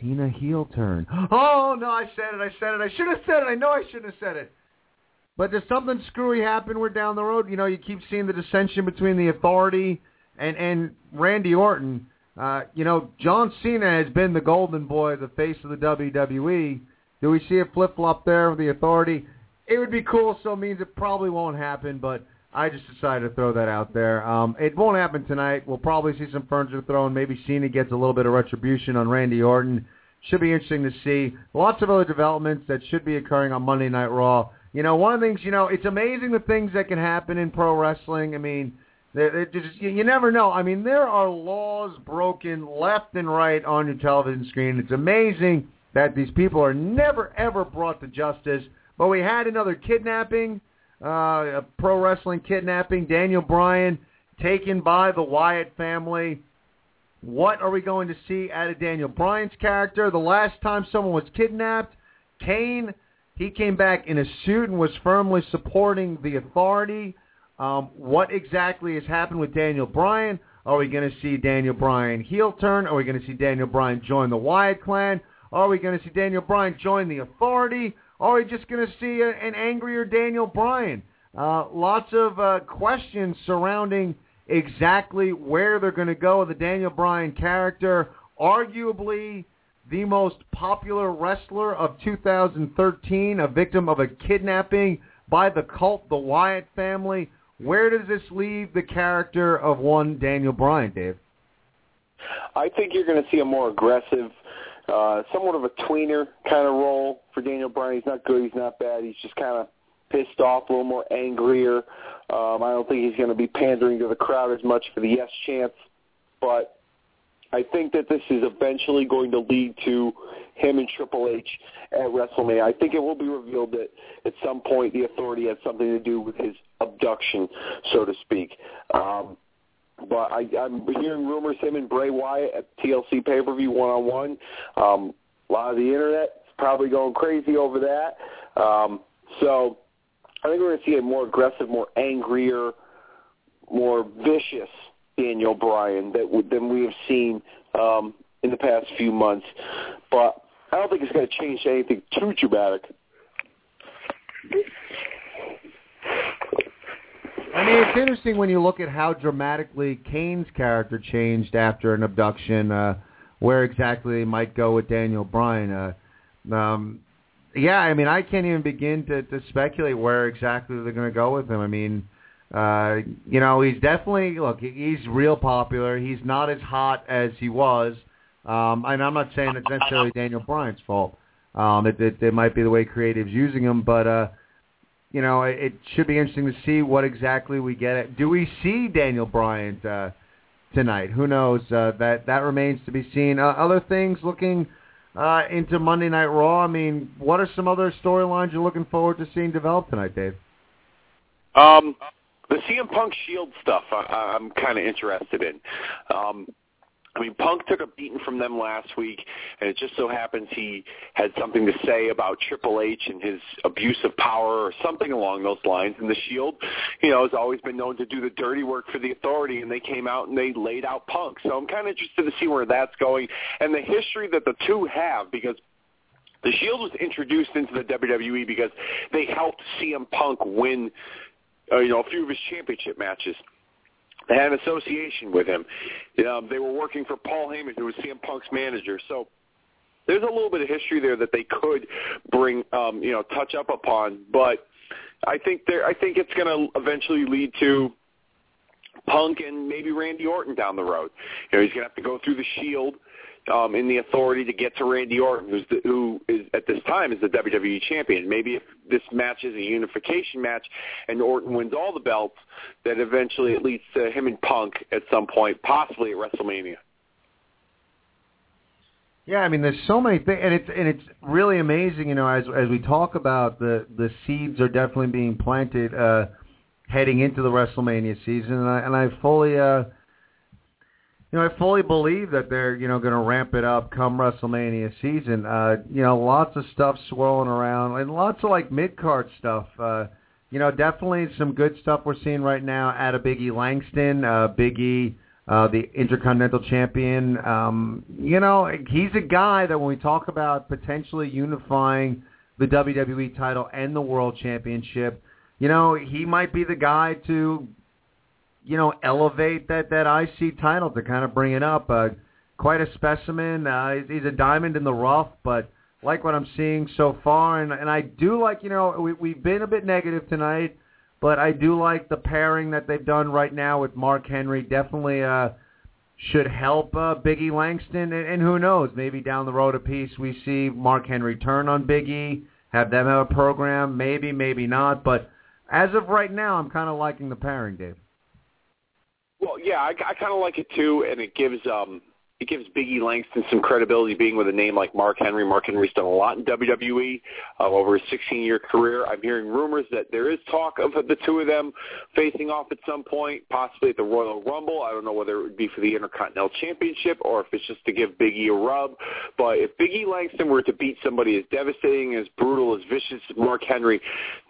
Cena heel turn. Oh no, I said it. I said it. I should have said it. I know I shouldn't have said it. But does something screwy happen? We're down the road. You know, you keep seeing the dissension between the Authority and and Randy Orton. Uh, you know, John Cena has been the golden boy, the face of the WWE. Do we see a flip flop there with the Authority? It would be cool. So it means it probably won't happen. But I just decided to throw that out there. Um, it won't happen tonight. We'll probably see some furniture thrown. Maybe Cena gets a little bit of retribution on Randy Orton. Should be interesting to see. Lots of other developments that should be occurring on Monday Night Raw. You know, one of the things, you know, it's amazing the things that can happen in pro wrestling. I mean, it just, you, you never know. I mean, there are laws broken left and right on your television screen. It's amazing that these people are never, ever brought to justice. But we had another kidnapping, uh, a pro wrestling kidnapping. Daniel Bryan taken by the Wyatt family. What are we going to see out of Daniel Bryan's character? The last time someone was kidnapped, Kane he came back in a suit and was firmly supporting the authority. Um, what exactly has happened with Daniel Bryan? Are we going to see Daniel Bryan heel turn? Are we going to see Daniel Bryan join the Wyatt clan? Are we going to see Daniel Bryan join the authority? Are we just going to see a, an angrier Daniel Bryan? Uh, lots of uh, questions surrounding exactly where they're going to go with the Daniel Bryan character. Arguably, the most popular wrestler of 2013, a victim of a kidnapping by the cult, the Wyatt family. Where does this leave the character of one Daniel Bryan, Dave? I think you're going to see a more aggressive, uh, somewhat of a tweener kind of role for Daniel Bryan. He's not good, he's not bad. He's just kind of pissed off, a little more angrier. Um, I don't think he's going to be pandering to the crowd as much for the yes chance, but I think that this is eventually going to lead to him and Triple H at WrestleMania. I think it will be revealed that at some point the authority had something to do with his abduction, so to speak. Um, but I, I'm hearing rumors him and Bray Wyatt at TLC pay-per-view one-on-one. Um, a lot of the internet is probably going crazy over that. Um, so I think we're going to see a more aggressive, more angrier, more vicious Daniel Bryan that than we have seen um, in the past few months. But I don't think it's going to change anything too dramatic. I mean, it's interesting when you look at how dramatically Kane's character changed after an abduction. Uh, where exactly they might go with Daniel Bryan. Uh, um, yeah, I mean, I can't even begin to, to speculate where exactly they're going to go with him. I mean, uh, you know, he's definitely look. He's real popular. He's not as hot as he was, um, and I'm not saying it's necessarily Daniel Bryan's fault. Um, it, it, it might be the way creative's using him, but uh, you know, it, it should be interesting to see what exactly we get. At. Do we see Daniel Bryan uh, tonight? Who knows? Uh, that that remains to be seen. Uh, other things looking uh, into Monday Night Raw. I mean, what are some other storylines you're looking forward to seeing develop tonight, Dave? Um, the CM Punk Shield stuff, I, I'm kind of interested in. Um, I mean, Punk took a beating from them last week, and it just so happens he had something to say about Triple H and his abuse of power or something along those lines. And the Shield, you know, has always been known to do the dirty work for the authority, and they came out and they laid out Punk. So I'm kind of interested to see where that's going and the history that the two have because the Shield was introduced into the WWE because they helped CM Punk win uh, you know, a few of his championship matches. They had an association with him. Um, they were working for Paul Heyman, who was CM Punk's manager. So there's a little bit of history there that they could bring, um, you know, touch up upon. But I think there, I think it's going to eventually lead to Punk and maybe Randy Orton down the road. You know, he's going to have to go through the Shield um, in the authority to get to Randy Orton, who's the, who is at this time is the WWE champion. Maybe if this match is a unification match and Orton wins all the belts, that eventually it leads to him and Punk at some point, possibly at WrestleMania. Yeah, I mean, there's so many things, and it's and it's really amazing. You know, as as we talk about the the seeds are definitely being planted. Uh, heading into the WrestleMania season, and I, and I fully, uh, you know, I fully believe that they're, you know, going to ramp it up come WrestleMania season. Uh, you know, lots of stuff swirling around, and lots of like mid card stuff. Uh, you know, definitely some good stuff we're seeing right now out of Biggie Langston, uh, Biggie, uh, the Intercontinental Champion. Um, you know, he's a guy that when we talk about potentially unifying the WWE title and the World Championship, you know, he might be the guy to, you know, elevate that that IC title to kind of bring it up. Uh, quite a specimen. Uh, he's, a diamond in the rough, but like what I'm seeing so far, and and I do like, you know, we, we've been a bit negative tonight, but I do like the pairing that they've done right now with Mark Henry. Definitely uh, should help uh, Biggie Langston, and, and who knows, maybe down the road a piece we see Mark Henry turn on Biggie, have them have a program, maybe, maybe not, but as of right now, I'm kind of liking the pairing, Dave. Well, yeah, I, I kind of like it too, and it gives um, it gives Biggie Langston some credibility being with a name like Mark Henry. Mark Henry's done a lot in WWE uh, over his 16-year career. I'm hearing rumors that there is talk of the two of them facing off at some point, possibly at the Royal Rumble. I don't know whether it would be for the Intercontinental Championship or if it's just to give Biggie a rub. But if Biggie Langston were to beat somebody as devastating, as brutal, as vicious as Mark Henry,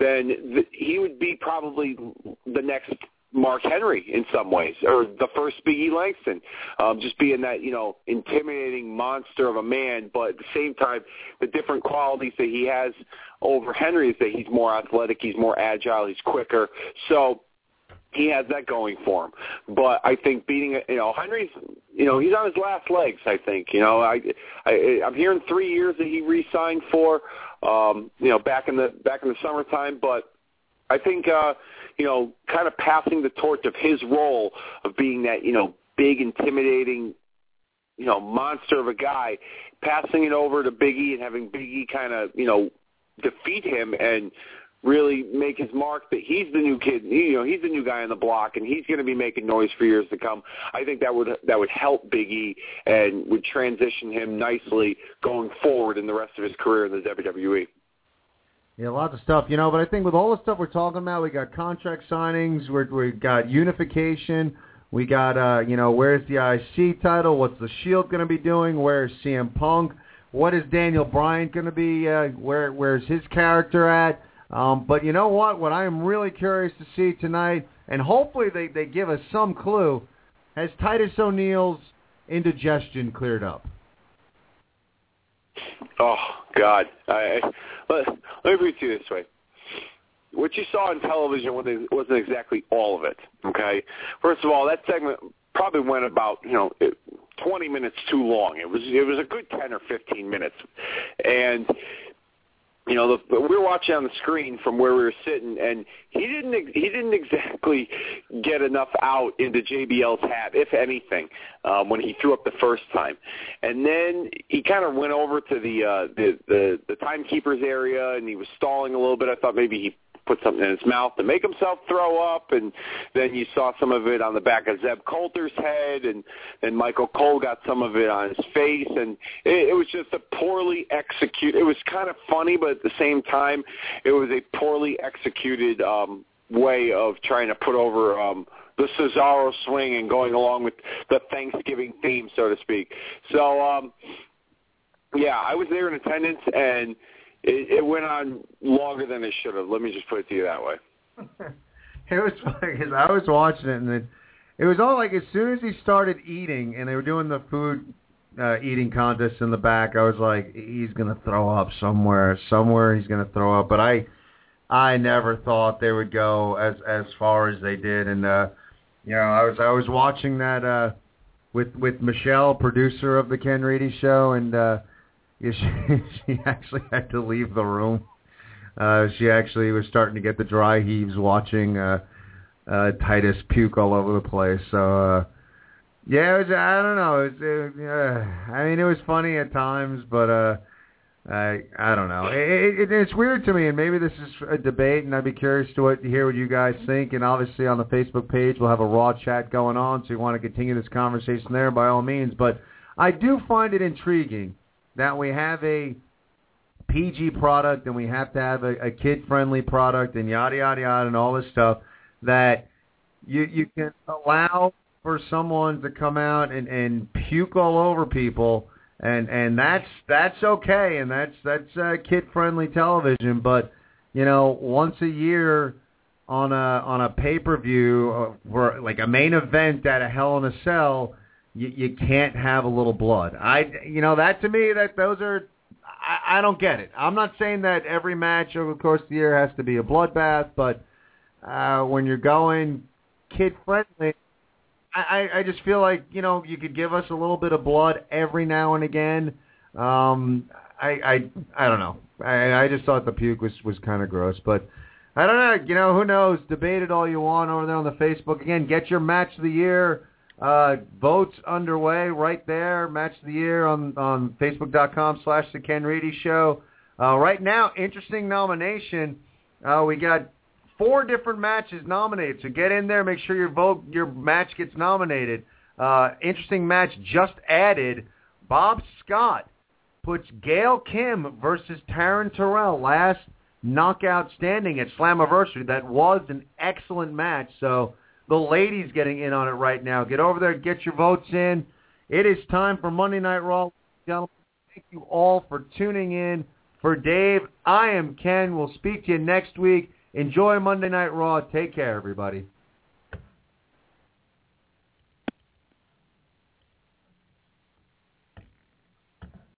then th- he would be probably the next Mark Henry in some ways, or the first Biggie Langston, um, just being that you know intimidating monster of a man, but at the same time, the different qualities that he has over Henry is that he's more athletic, he's more agile, he's quicker. So he has that going for him. But I think beating you know Henry's you know he's on his last legs. I think you know I, I I'm hearing three years that he re-signed for um, you know back in the back in the summertime, but I think. uh you know, kind of passing the torch of his role of being that, you know, big, intimidating, you know, monster of a guy, passing it over to Biggie and having Biggie kind of, you know, defeat him and really make his mark that he's the new kid, you know, he's the new guy on the block and he's going to be making noise for years to come. I think that would that would help Biggie and would transition him nicely going forward in the rest of his career in the WWE. Yeah, lots of stuff, you know. But I think with all the stuff we're talking about, we got contract signings, we're, we got unification, we got, uh, you know, where's the IC title? What's the Shield going to be doing? Where's CM Punk? What is Daniel Bryan going to be? Uh, where Where's his character at? Um, but you know what? What I am really curious to see tonight, and hopefully they they give us some clue, has Titus O'Neil's indigestion cleared up? Oh God! I, I, let, let me put it to you this way: what you saw on television wasn't exactly all of it. Okay, first of all, that segment probably went about you know 20 minutes too long. It was it was a good 10 or 15 minutes, and you know, the, we were watching on the screen from where we were sitting, and he didn't he didn't exactly get enough out into JBL's hat, if anything, um, when he threw up the first time. And then he kind of went over to the uh, the the, the timekeepers area, and he was stalling a little bit. I thought maybe he put something in his mouth to make himself throw up, and then you saw some of it on the back of Zeb Colter's head, and then Michael Cole got some of it on his face, and it, it was just a poorly executed. It was kind of funny, but at the same time, it was a poorly executed um, way of trying to put over. Um, the Cesaro swing and going along with the Thanksgiving theme, so to speak. So, um, yeah, I was there in attendance, and it, it went on longer than it should have. Let me just put it to you that way. it was funny because I was watching it and it, it was all like as soon as he started eating and they were doing the food uh, eating contest in the back, I was like, he's gonna throw up somewhere. Somewhere he's gonna throw up. But I, I never thought they would go as as far as they did. And uh, you know, I was I was watching that uh, with with Michelle, producer of the Ken Reedy Show, and. uh she, she actually had to leave the room. Uh, she actually was starting to get the dry heaves watching uh, uh, Titus puke all over the place. So uh, yeah, it was, I don't know. It was, it, uh, I mean, it was funny at times, but uh, I I don't know. It, it, it's weird to me, and maybe this is a debate, and I'd be curious to, what, to hear what you guys think. And obviously, on the Facebook page, we'll have a raw chat going on, so you want to continue this conversation there, by all means. But I do find it intriguing that we have a PG product and we have to have a, a kid-friendly product and yada yada yada and all this stuff. that you you can allow for someone to come out and and puke all over people and and that's that's okay and that's that's uh, kid friendly television but you know once a year on a on a pay per view for like a main event at a Hell in a Cell you, you can't have a little blood I you know that to me that those are I, I don't get it I'm not saying that every match over the course of the year has to be a bloodbath but uh when you're going kid friendly I, I just feel like you know you could give us a little bit of blood every now and again. Um, I I I don't know. I I just thought the puke was was kind of gross, but I don't know. You know who knows? Debate it all you want over there on the Facebook. Again, get your match of the year uh, votes underway right there. Match of the year on on Facebook.com slash the Ken Reedy Show. Uh, right now, interesting nomination. Uh, we got four different matches nominated. So get in there, make sure your vote, your match gets nominated. Uh, interesting match just added. Bob Scott puts Gail Kim versus Taryn Terrell last knockout standing at Slammiversary. That was an excellent match. So the ladies getting in on it right now. Get over there, get your votes in. It is time for Monday Night Raw. Gentlemen, thank you all for tuning in. For Dave, I am Ken. We'll speak to you next week. Enjoy Monday Night Raw. Take care, everybody.